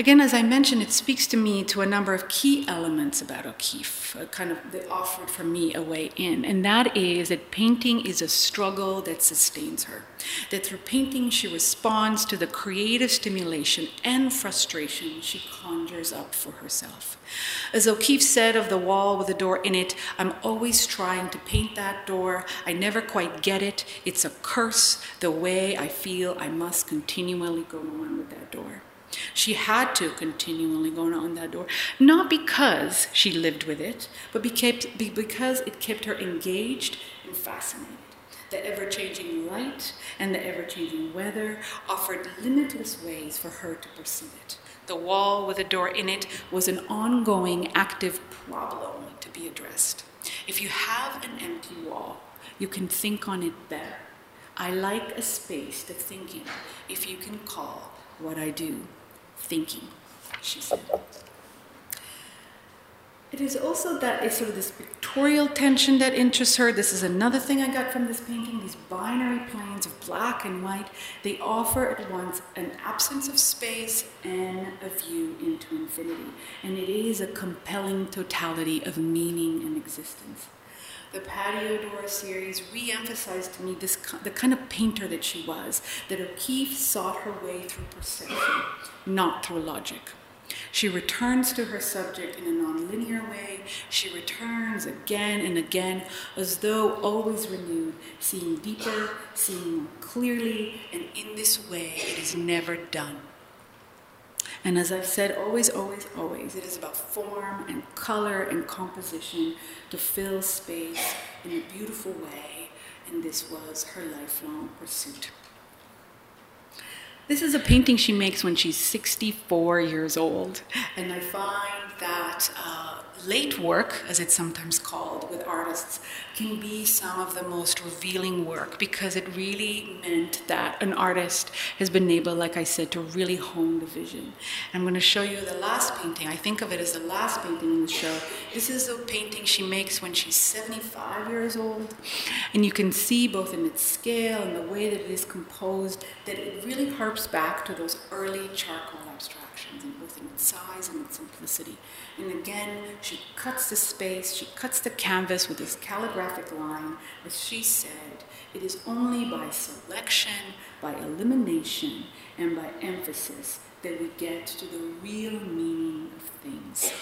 Again, as I mentioned, it speaks to me to a number of key elements about O'Keeffe, kind of that offered for me a way in, and that is that painting is a struggle that sustains her. That through painting, she responds to the creative stimulation and frustration she conjures up for herself. As O'Keeffe said of the wall with the door in it, I'm always trying to paint that door. I never quite get it. It's a curse, the way I feel I must continually go on with that door. She had to continually go on that door, not because she lived with it, but because it kept her engaged and fascinated. The ever changing light and the ever changing weather offered limitless ways for her to perceive it. The wall with a door in it was an ongoing, active problem to be addressed. If you have an empty wall, you can think on it better. I like a space to think in if you can call what I do thinking, she said. It is also that it's sort of this pictorial tension that interests her. This is another thing I got from this painting these binary planes of black and white. They offer at once an absence of space and a view into infinity. And it is a compelling totality of meaning and existence. The Patio Door series re emphasized to me this, the kind of painter that she was, that O'Keeffe sought her way through perception, not through logic. She returns to her subject in a nonlinear way. She returns again and again, as though always renewed, seeing deeper, seeing more clearly, and in this way it is never done. And as I've said, always, always, always, it is about form and color and composition to fill space in a beautiful way, and this was her lifelong pursuit. This is a painting she makes when she's 64 years old, and I find that uh, late work, as it's sometimes called with artists, can be some of the most revealing work because it really meant that an artist has been able, like I said, to really hone the vision. I'm going to show you the last painting. I think of it as the last painting in the show. This is a painting she makes when she's 75 years old, and you can see both in its scale and the way that it is composed that it really harps back to those early charcoal in both in its size and its simplicity. And again, she cuts the space, she cuts the canvas with this calligraphic line. As she said, it is only by selection, by elimination, and by emphasis that we get to the real meaning of things.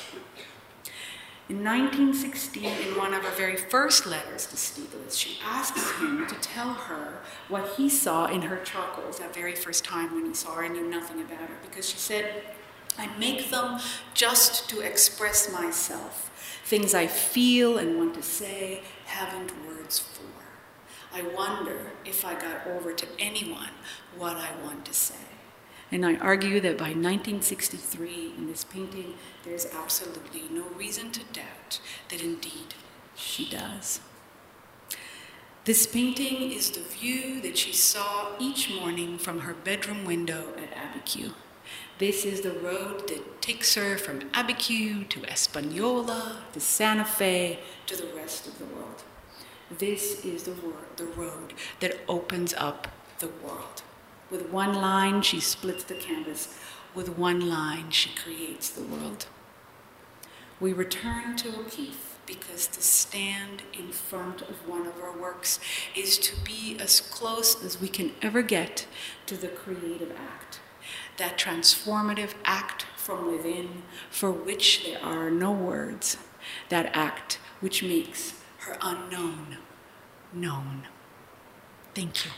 In 1916, in one of her very first letters to Stieglitz, she asks him to tell her what he saw in her charcoals that very first time when he saw her and knew nothing about her, because she said, I make them just to express myself. Things I feel and want to say haven't words for. I wonder if I got over to anyone what I want to say. And I argue that by 1963, in this painting, there's absolutely no reason to doubt that indeed she does. This painting is the view that she saw each morning from her bedroom window at Abiquiu. This is the road that takes her from Abiquiu to Espanola to Santa Fe to the rest of the world. This is the, word, the road that opens up the world. With one line, she splits the canvas. With one line, she creates the world. We return to O'Keeffe because to stand in front of one of our works is to be as close as we can ever get to the creative act, that transformative act from within for which there are no words, that act which makes her unknown known. Thank you.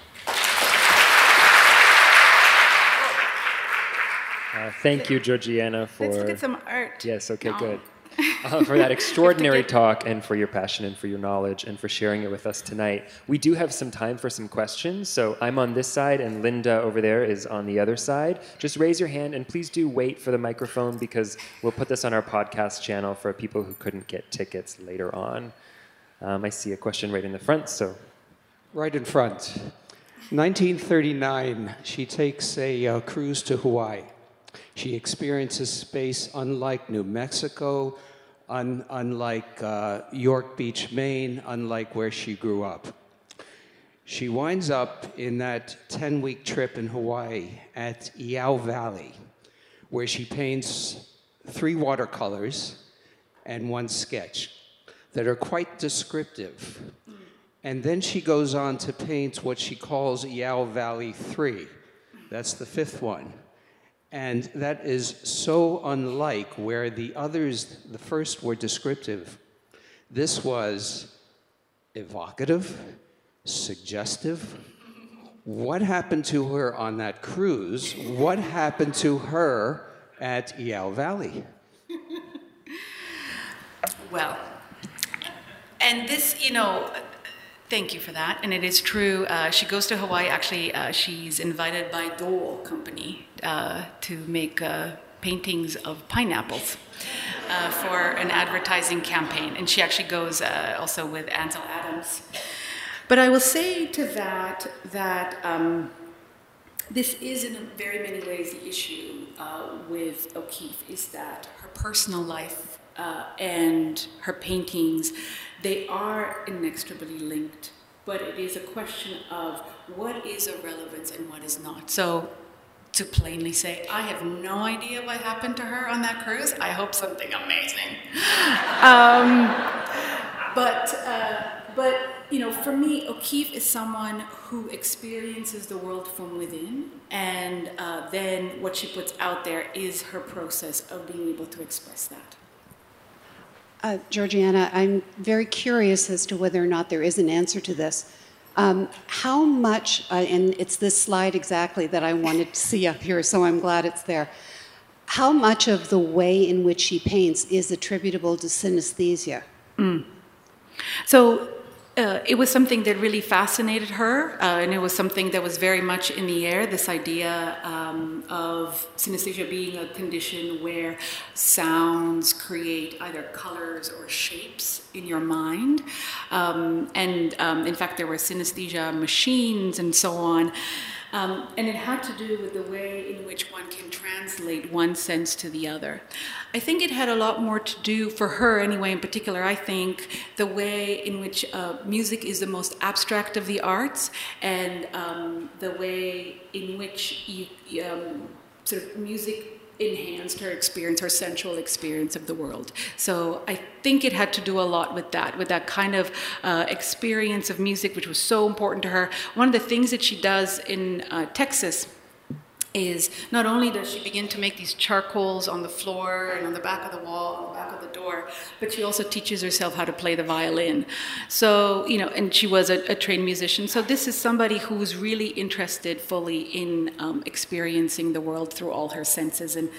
Uh, thank you, Georgiana, for. Let's look at some art. Yes, okay, No. good. Uh, for that extraordinary talk and for your passion and for your knowledge and for sharing it with us tonight. We do have some time for some questions, so I'm on this side and Linda over there is on the other side. Just raise your hand and please do wait for the microphone because we'll put this on our podcast channel for people who couldn't get tickets later on. Um, I see a question right in the front, so Right in front. 1939, she takes a uh, cruise to Hawaii. She experiences space unlike New Mexico, un- unlike uh, York Beach, Maine, unlike where she grew up. She winds up in that 10 week trip in Hawaii at Iao Valley, where she paints three watercolors and one sketch that are quite descriptive. And then she goes on to paint what she calls Iao Valley 3. That's the fifth one. And that is so unlike where the others, the first were descriptive. This was evocative, suggestive. What happened to her on that cruise? What happened to her at Iao Valley? Well, and this, you know, thank you for that. And it is true. Uh, she goes to Hawaii. Actually, uh, she's invited by Dole Company uh, to make uh, paintings of pineapples uh, for an advertising campaign. And she actually goes uh, also with Ansel Adams. But I will say to that that. Um, this is in very many ways the issue uh, with O'Keeffe is that her personal life and her paintings they are inextricably linked but it is a question of what is a relevance and what is not so to plainly say i have no idea what happened to her on that cruise i hope something amazing um, but uh, but you know, for me, O'Keeffe is someone who experiences the world from within, and uh, then what she puts out there is her process of being able to express that. Uh, Georgiana, I'm very curious as to whether or not there is an answer to this. Um, how much, uh, and it's this slide exactly that I wanted to see up here, so I'm glad it's there. How much of the way in which she paints is attributable to synesthesia? So uh, it was something that really fascinated her, uh, and it was something that was very much in the air. This idea um, of synesthesia being a condition where sounds create either colors or shapes in your mind, um, and um, in fact, there were synesthesia machines and so on. Um, and it had to do with the way in which one can translate one sense to the other. I think it had a lot more to do, for her anyway, in particular, I think, the way in which uh, music is the most abstract of the arts and um, the way in which you, um, sort of music enhanced her experience, her sensual experience of the world. So I think it had to do a lot with that, with that kind of uh, experience of music, which was so important to her. One of the things that she does in uh, Texas is not only does she begin to make these charcoals on the floor and on the back of the wall, on the back of the door, but she also teaches herself how to play the violin. So, you know, and she was a, a trained musician. So, this is somebody who's really interested fully in um, experiencing the world through all her senses. And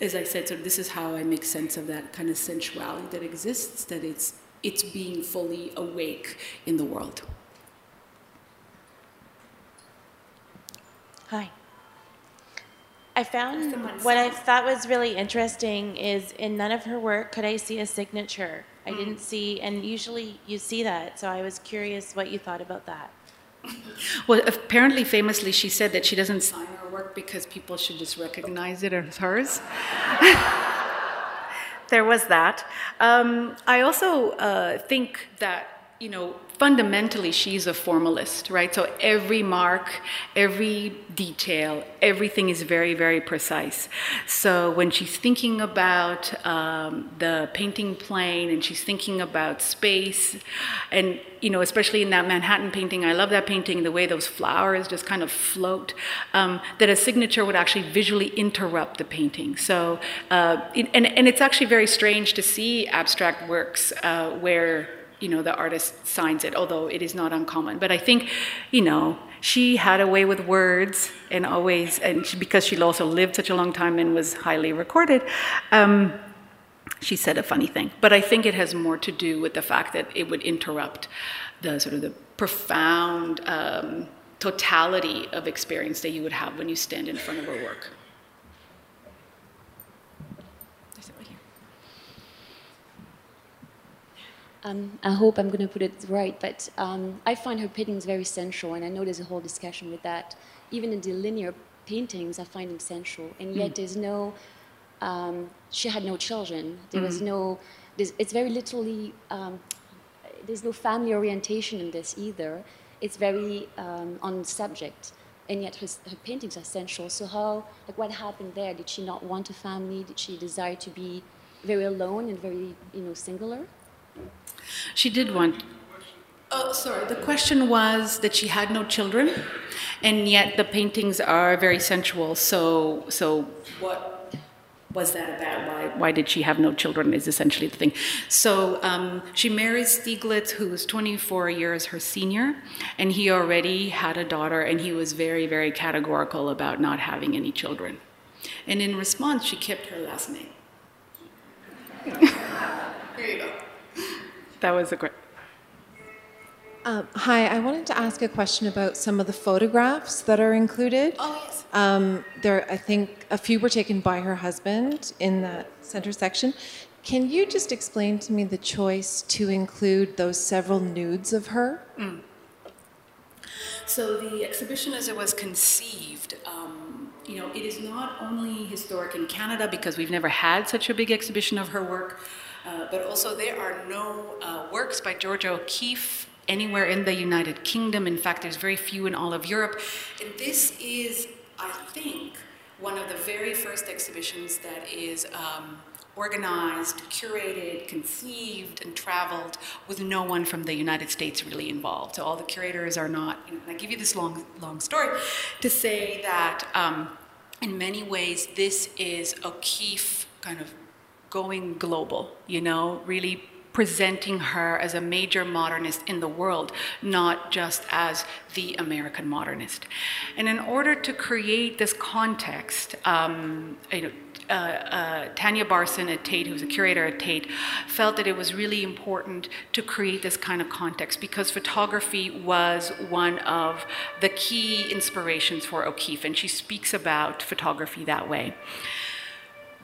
as I said, so this is how I make sense of that kind of sensuality that exists, that it's, it's being fully awake in the world. Hi. I found what I thought was really interesting is in none of her work could I see a signature. I didn't see, and usually you see that. So I was curious what you thought about that. Well, apparently, famously, she said that she doesn't sign her work because people should just recognize it as hers. there was that. Um, I also uh, think that you know, fundamentally, she's a formalist, right? So every mark, every detail, everything is very, very precise. So when she's thinking about um, the painting plane and she's thinking about space, and, you know, especially in that Manhattan painting, I love that painting, the way those flowers just kind of float, um, that a signature would actually visually interrupt the painting. So, uh, it, and, and it's actually very strange to see abstract works uh, where you know the artist signs it although it is not uncommon. But i think you know she had a way with words and always and she, because she also lived such a long time and was highly recorded um, she said a funny thing. But i think it has more to do with the fact that it would interrupt the sort of the profound um, totality of experience that you would have when you stand in front of her work Um, I hope I'm going to put it right, but um, I find her paintings very sensual, and I know there's a whole discussion with that. Even in the linear paintings, I find them sensual, and yet mm. there's no. Um, she had no children. There mm. was no. it's very literally. Um, there's no family orientation in this either. It's very um, on subject, and yet her, her paintings are sensual. So how, like, what happened there? Did she not want a family? Did she desire to be very alone and very, you know, singular? She did want. Oh, sorry. The question was that she had no children, and yet the paintings are very sensual. So, so what was that about? Why, why did she have no children? Is essentially the thing. So um, she marries Stieglitz, who's 24 years her senior, and he already had a daughter, and he was very, very categorical about not having any children. And in response, she kept her last name. Here you go. That was a great. Um, hi, I wanted to ask a question about some of the photographs that are included. Oh yes. Um, there, I think a few were taken by her husband in that center section. Can you just explain to me the choice to include those several nudes of her? Mm. So the exhibition, as it was conceived, um, you know, it is not only historic in Canada because we've never had such a big exhibition of her work. Uh, but also, there are no uh, works by Georgia O'Keeffe anywhere in the United Kingdom. In fact, there's very few in all of Europe. And this is, I think, one of the very first exhibitions that is um, organized, curated, conceived, and traveled with no one from the United States really involved. So all the curators are not. You know, I give you this long, long story to say that um, in many ways this is O'Keeffe kind of going global, you know, really presenting her as a major modernist in the world, not just as the American modernist. And in order to create this context, um, you know, uh, uh, Tanya Barson at Tate, who's a curator at Tate, felt that it was really important to create this kind of context because photography was one of the key inspirations for O'Keeffe, and she speaks about photography that way.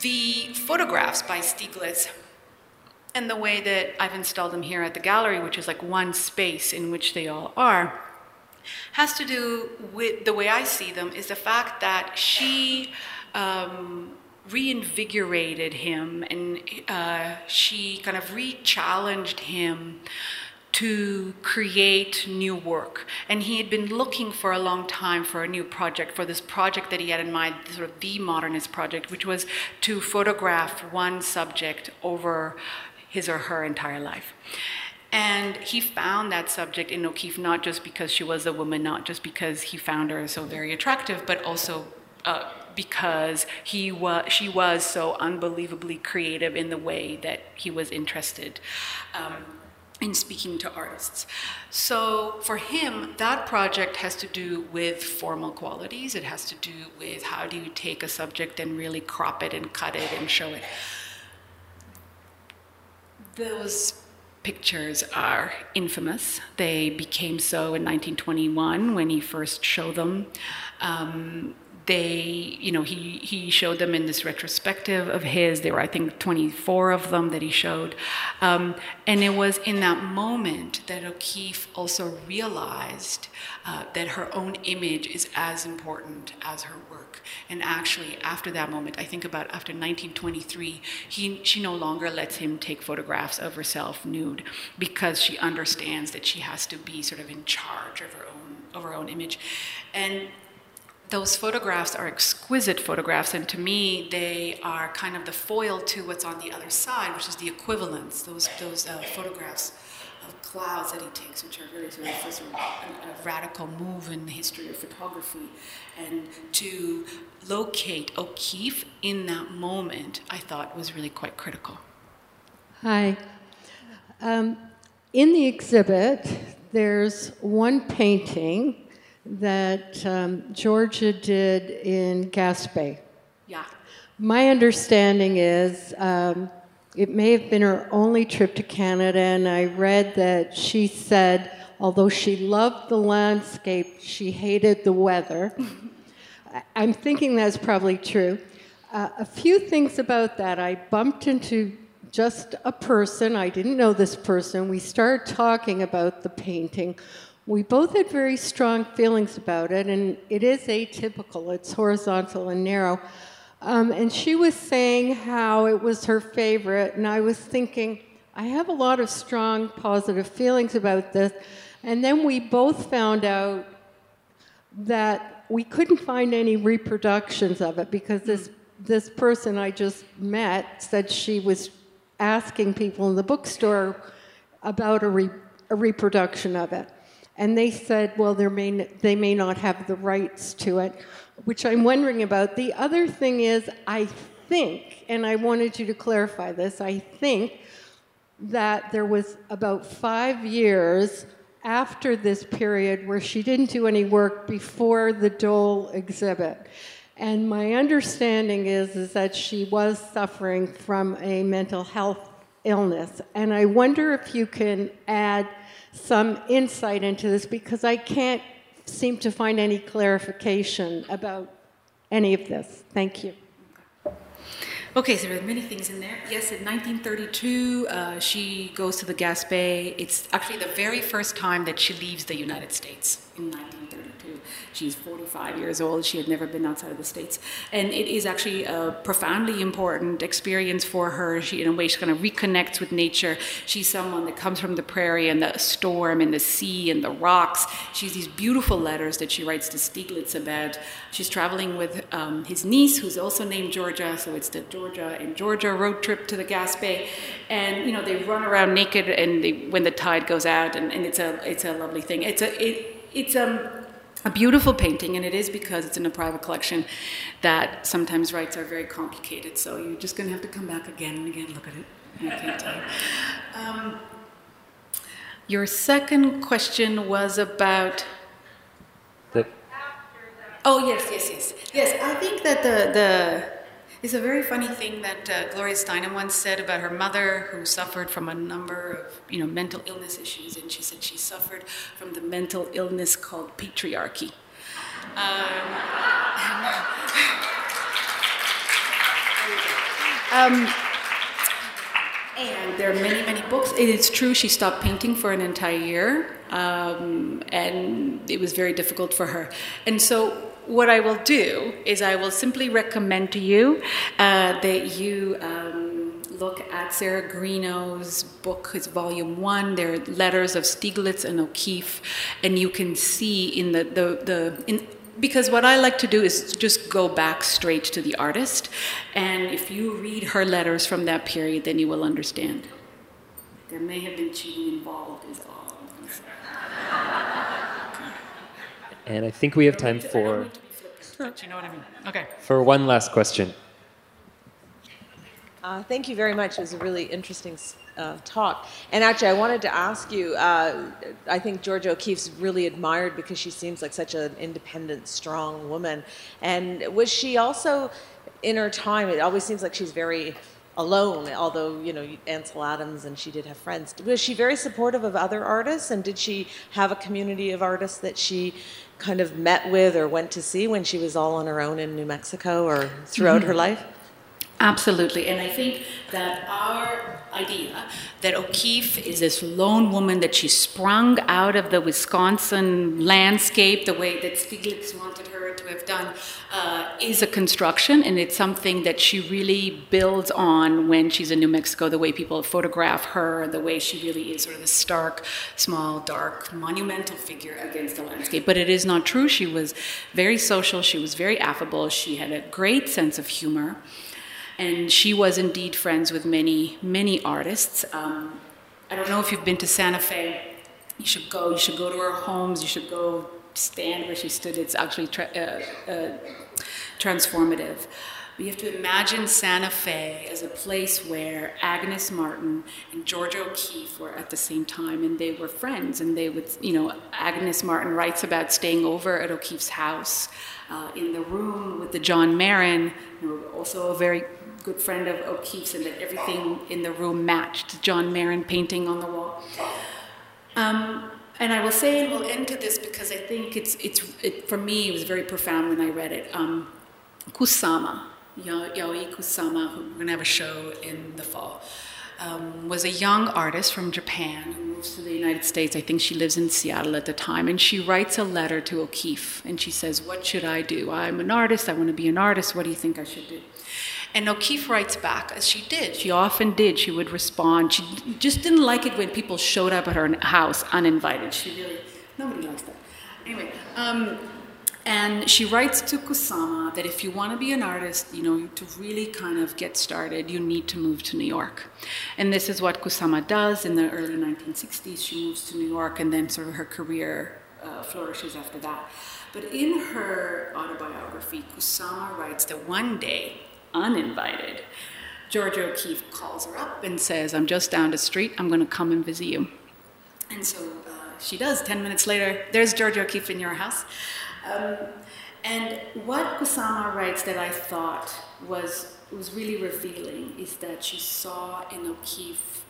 The photographs by Stieglitz and the way that I've installed them here at the gallery, which is like one space in which they all are, has to do with the way I see them is the fact that she um, reinvigorated him and uh, she kind of re challenged him to create new work. And he had been looking for a long time for a new project, for this project that he had in mind, sort of the modernist project, which was to photograph one subject over his or her entire life. And he found that subject in O'Keeffe not just because she was a woman, not just because he found her so very attractive, but also uh, because he was, she was so unbelievably creative in the way that he was interested. Um, in speaking to artists. So for him, that project has to do with formal qualities. It has to do with how do you take a subject and really crop it and cut it and show it. Those pictures are infamous. They became so in 1921 when he first showed them. Um, they, you know, he, he showed them in this retrospective of his. There were, I think, 24 of them that he showed. Um, and it was in that moment that O'Keeffe also realized uh, that her own image is as important as her work. And actually, after that moment, I think about after 1923, he, she no longer lets him take photographs of herself nude because she understands that she has to be sort of in charge of her own, of her own image. And those photographs are exquisite photographs, and to me, they are kind of the foil to what's on the other side, which is the equivalence. Those those uh, photographs of clouds that he takes, which are really sort of, a, a radical move in the history of photography, and to locate O'Keeffe in that moment, I thought was really quite critical. Hi. Um, in the exhibit, there's one painting that um, Georgia did in Gaspé. Yeah. My understanding is um, it may have been her only trip to Canada, and I read that she said, although she loved the landscape, she hated the weather. I'm thinking that's probably true. Uh, a few things about that. I bumped into just a person, I didn't know this person. We started talking about the painting. We both had very strong feelings about it, and it is atypical. It's horizontal and narrow. Um, and she was saying how it was her favorite, and I was thinking, I have a lot of strong positive feelings about this. And then we both found out that we couldn't find any reproductions of it because this, this person I just met said she was asking people in the bookstore about a, re, a reproduction of it. And they said, well, may, they may not have the rights to it, which I'm wondering about. The other thing is, I think, and I wanted you to clarify this, I think that there was about five years after this period where she didn't do any work before the Dole exhibit. And my understanding is, is that she was suffering from a mental health illness. And I wonder if you can add some insight into this because I can't seem to find any clarification about any of this. Thank you. Okay, so there are many things in there. Yes, in 1932, uh, she goes to the Gaspé. It's actually the very first time that she leaves the United States in 1932. She's 45 years old. She had never been outside of the States. And it is actually a profoundly important experience for her. She, in a way, she kind of reconnects with nature. She's someone that comes from the prairie and the storm and the sea and the rocks. She's these beautiful letters that she writes to Stieglitz about. She's traveling with um, his niece, who's also named Georgia. So it's the Georgia and Georgia road trip to the Gaspé. And, you know, they run around naked and they, when the tide goes out, and, and it's, a, it's a lovely thing. It's a, it, it's um, a beautiful painting, and it is because it's in a private collection that sometimes rights are very complicated. So you're just going to have to come back again and again, look at it. I can't tell. Um, your second question was about. The oh yes, yes, yes, yes. I think that the the it's a very funny thing that uh, Gloria Steinem once said about her mother, who suffered from a number of, you know, mental illness issues, and she said she suffered from the mental illness called patriarchy. Um, um, and there are many, many books. It's true, she stopped painting for an entire year, um, and it was very difficult for her. And so what I will do is I will simply recommend to you uh, that you um, look at Sarah Greenough's book, it's volume one. There are letters of Stieglitz and O'Keeffe, and you can see in the, the, the in, because what I like to do is just go back straight to the artist, and if you read her letters from that period, then you will understand. There may have been cheating involved, is all. And I think we have time for. you know what I mean? Okay. For one last question. Uh, thank you very much. It was a really interesting uh, talk. And actually, I wanted to ask you uh, I think Georgia O'Keeffe's really admired because she seems like such an independent, strong woman. And was she also, in her time, it always seems like she's very alone. Although you know Ansel Adams and she did have friends. Was she very supportive of other artists, and did she have a community of artists that she kind of met with or went to see when she was all on her own in New Mexico or throughout Mm-hmm. her life? Absolutely. And I think that our idea that O'Keeffe is this lone woman, that she sprung out of the Wisconsin landscape the way that Stieglitz wanted to have done, uh, is a construction. And it's something that she really builds on when she's in New Mexico, the way people photograph her, the way she really is sort of the stark, small, dark, monumental figure against the landscape. But it is not true. She was very social, she was very affable, she had a great sense of humor. And she was indeed friends with many, many artists. Um, I don't know if you've been to Santa Fe. You should go. You should go to her homes. You should go stand where she stood. It's actually tra- uh, uh, transformative. We have to imagine Santa Fe as a place where Agnes Martin and Georgia O'Keeffe were at the same time, and they were friends. And they would, you know, Agnes Martin writes about staying over at O'Keeffe's house uh, in the room with the John Marin, who also a very good friend of O'Keeffe's, and that everything in the room matched John Marin painting on the wall. Um, and I will say, and we'll end to this because I think it's, it's it, for me, it was very profound when I read it. Um, Kusama, Ya- Yayoi Kusama, who we're going to have a show in the fall, um, was a young artist from Japan who moves to the United States. I think she lives in Seattle at the time. And she writes a letter to O'Keeffe and she says, What should I do? I'm an artist. I want to be an artist. What do you think I should do? And O'Keeffe writes back, as she did. She often did. She would respond. She just didn't like it when people showed up at her house uninvited. She really, nobody likes that. Anyway, um, and she writes to Kusama that if you want to be an artist, you know, to really kind of get started, you need to move to New York. And this is what Kusama does in the early 1960s. She moves to New York, and then sort of her career uh, flourishes after that. But in her autobiography, Kusama writes that one day, uninvited, George O'Keeffe calls her up and says, I'm just down the street, I'm going to come and visit you. And so uh, she does. Ten minutes later, there's George O'Keeffe in your house. Um, and what Kusama writes that I thought was, was really revealing is that she saw in O'Keeffe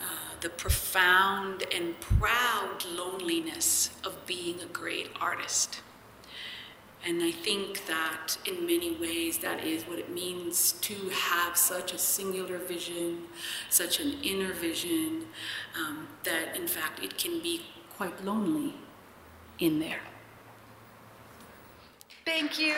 uh, the profound and proud loneliness of being a great artist. And I think that in many ways that is what it means to have such a singular vision, such an inner vision, um, that in fact it can be quite lonely in there. Thank you.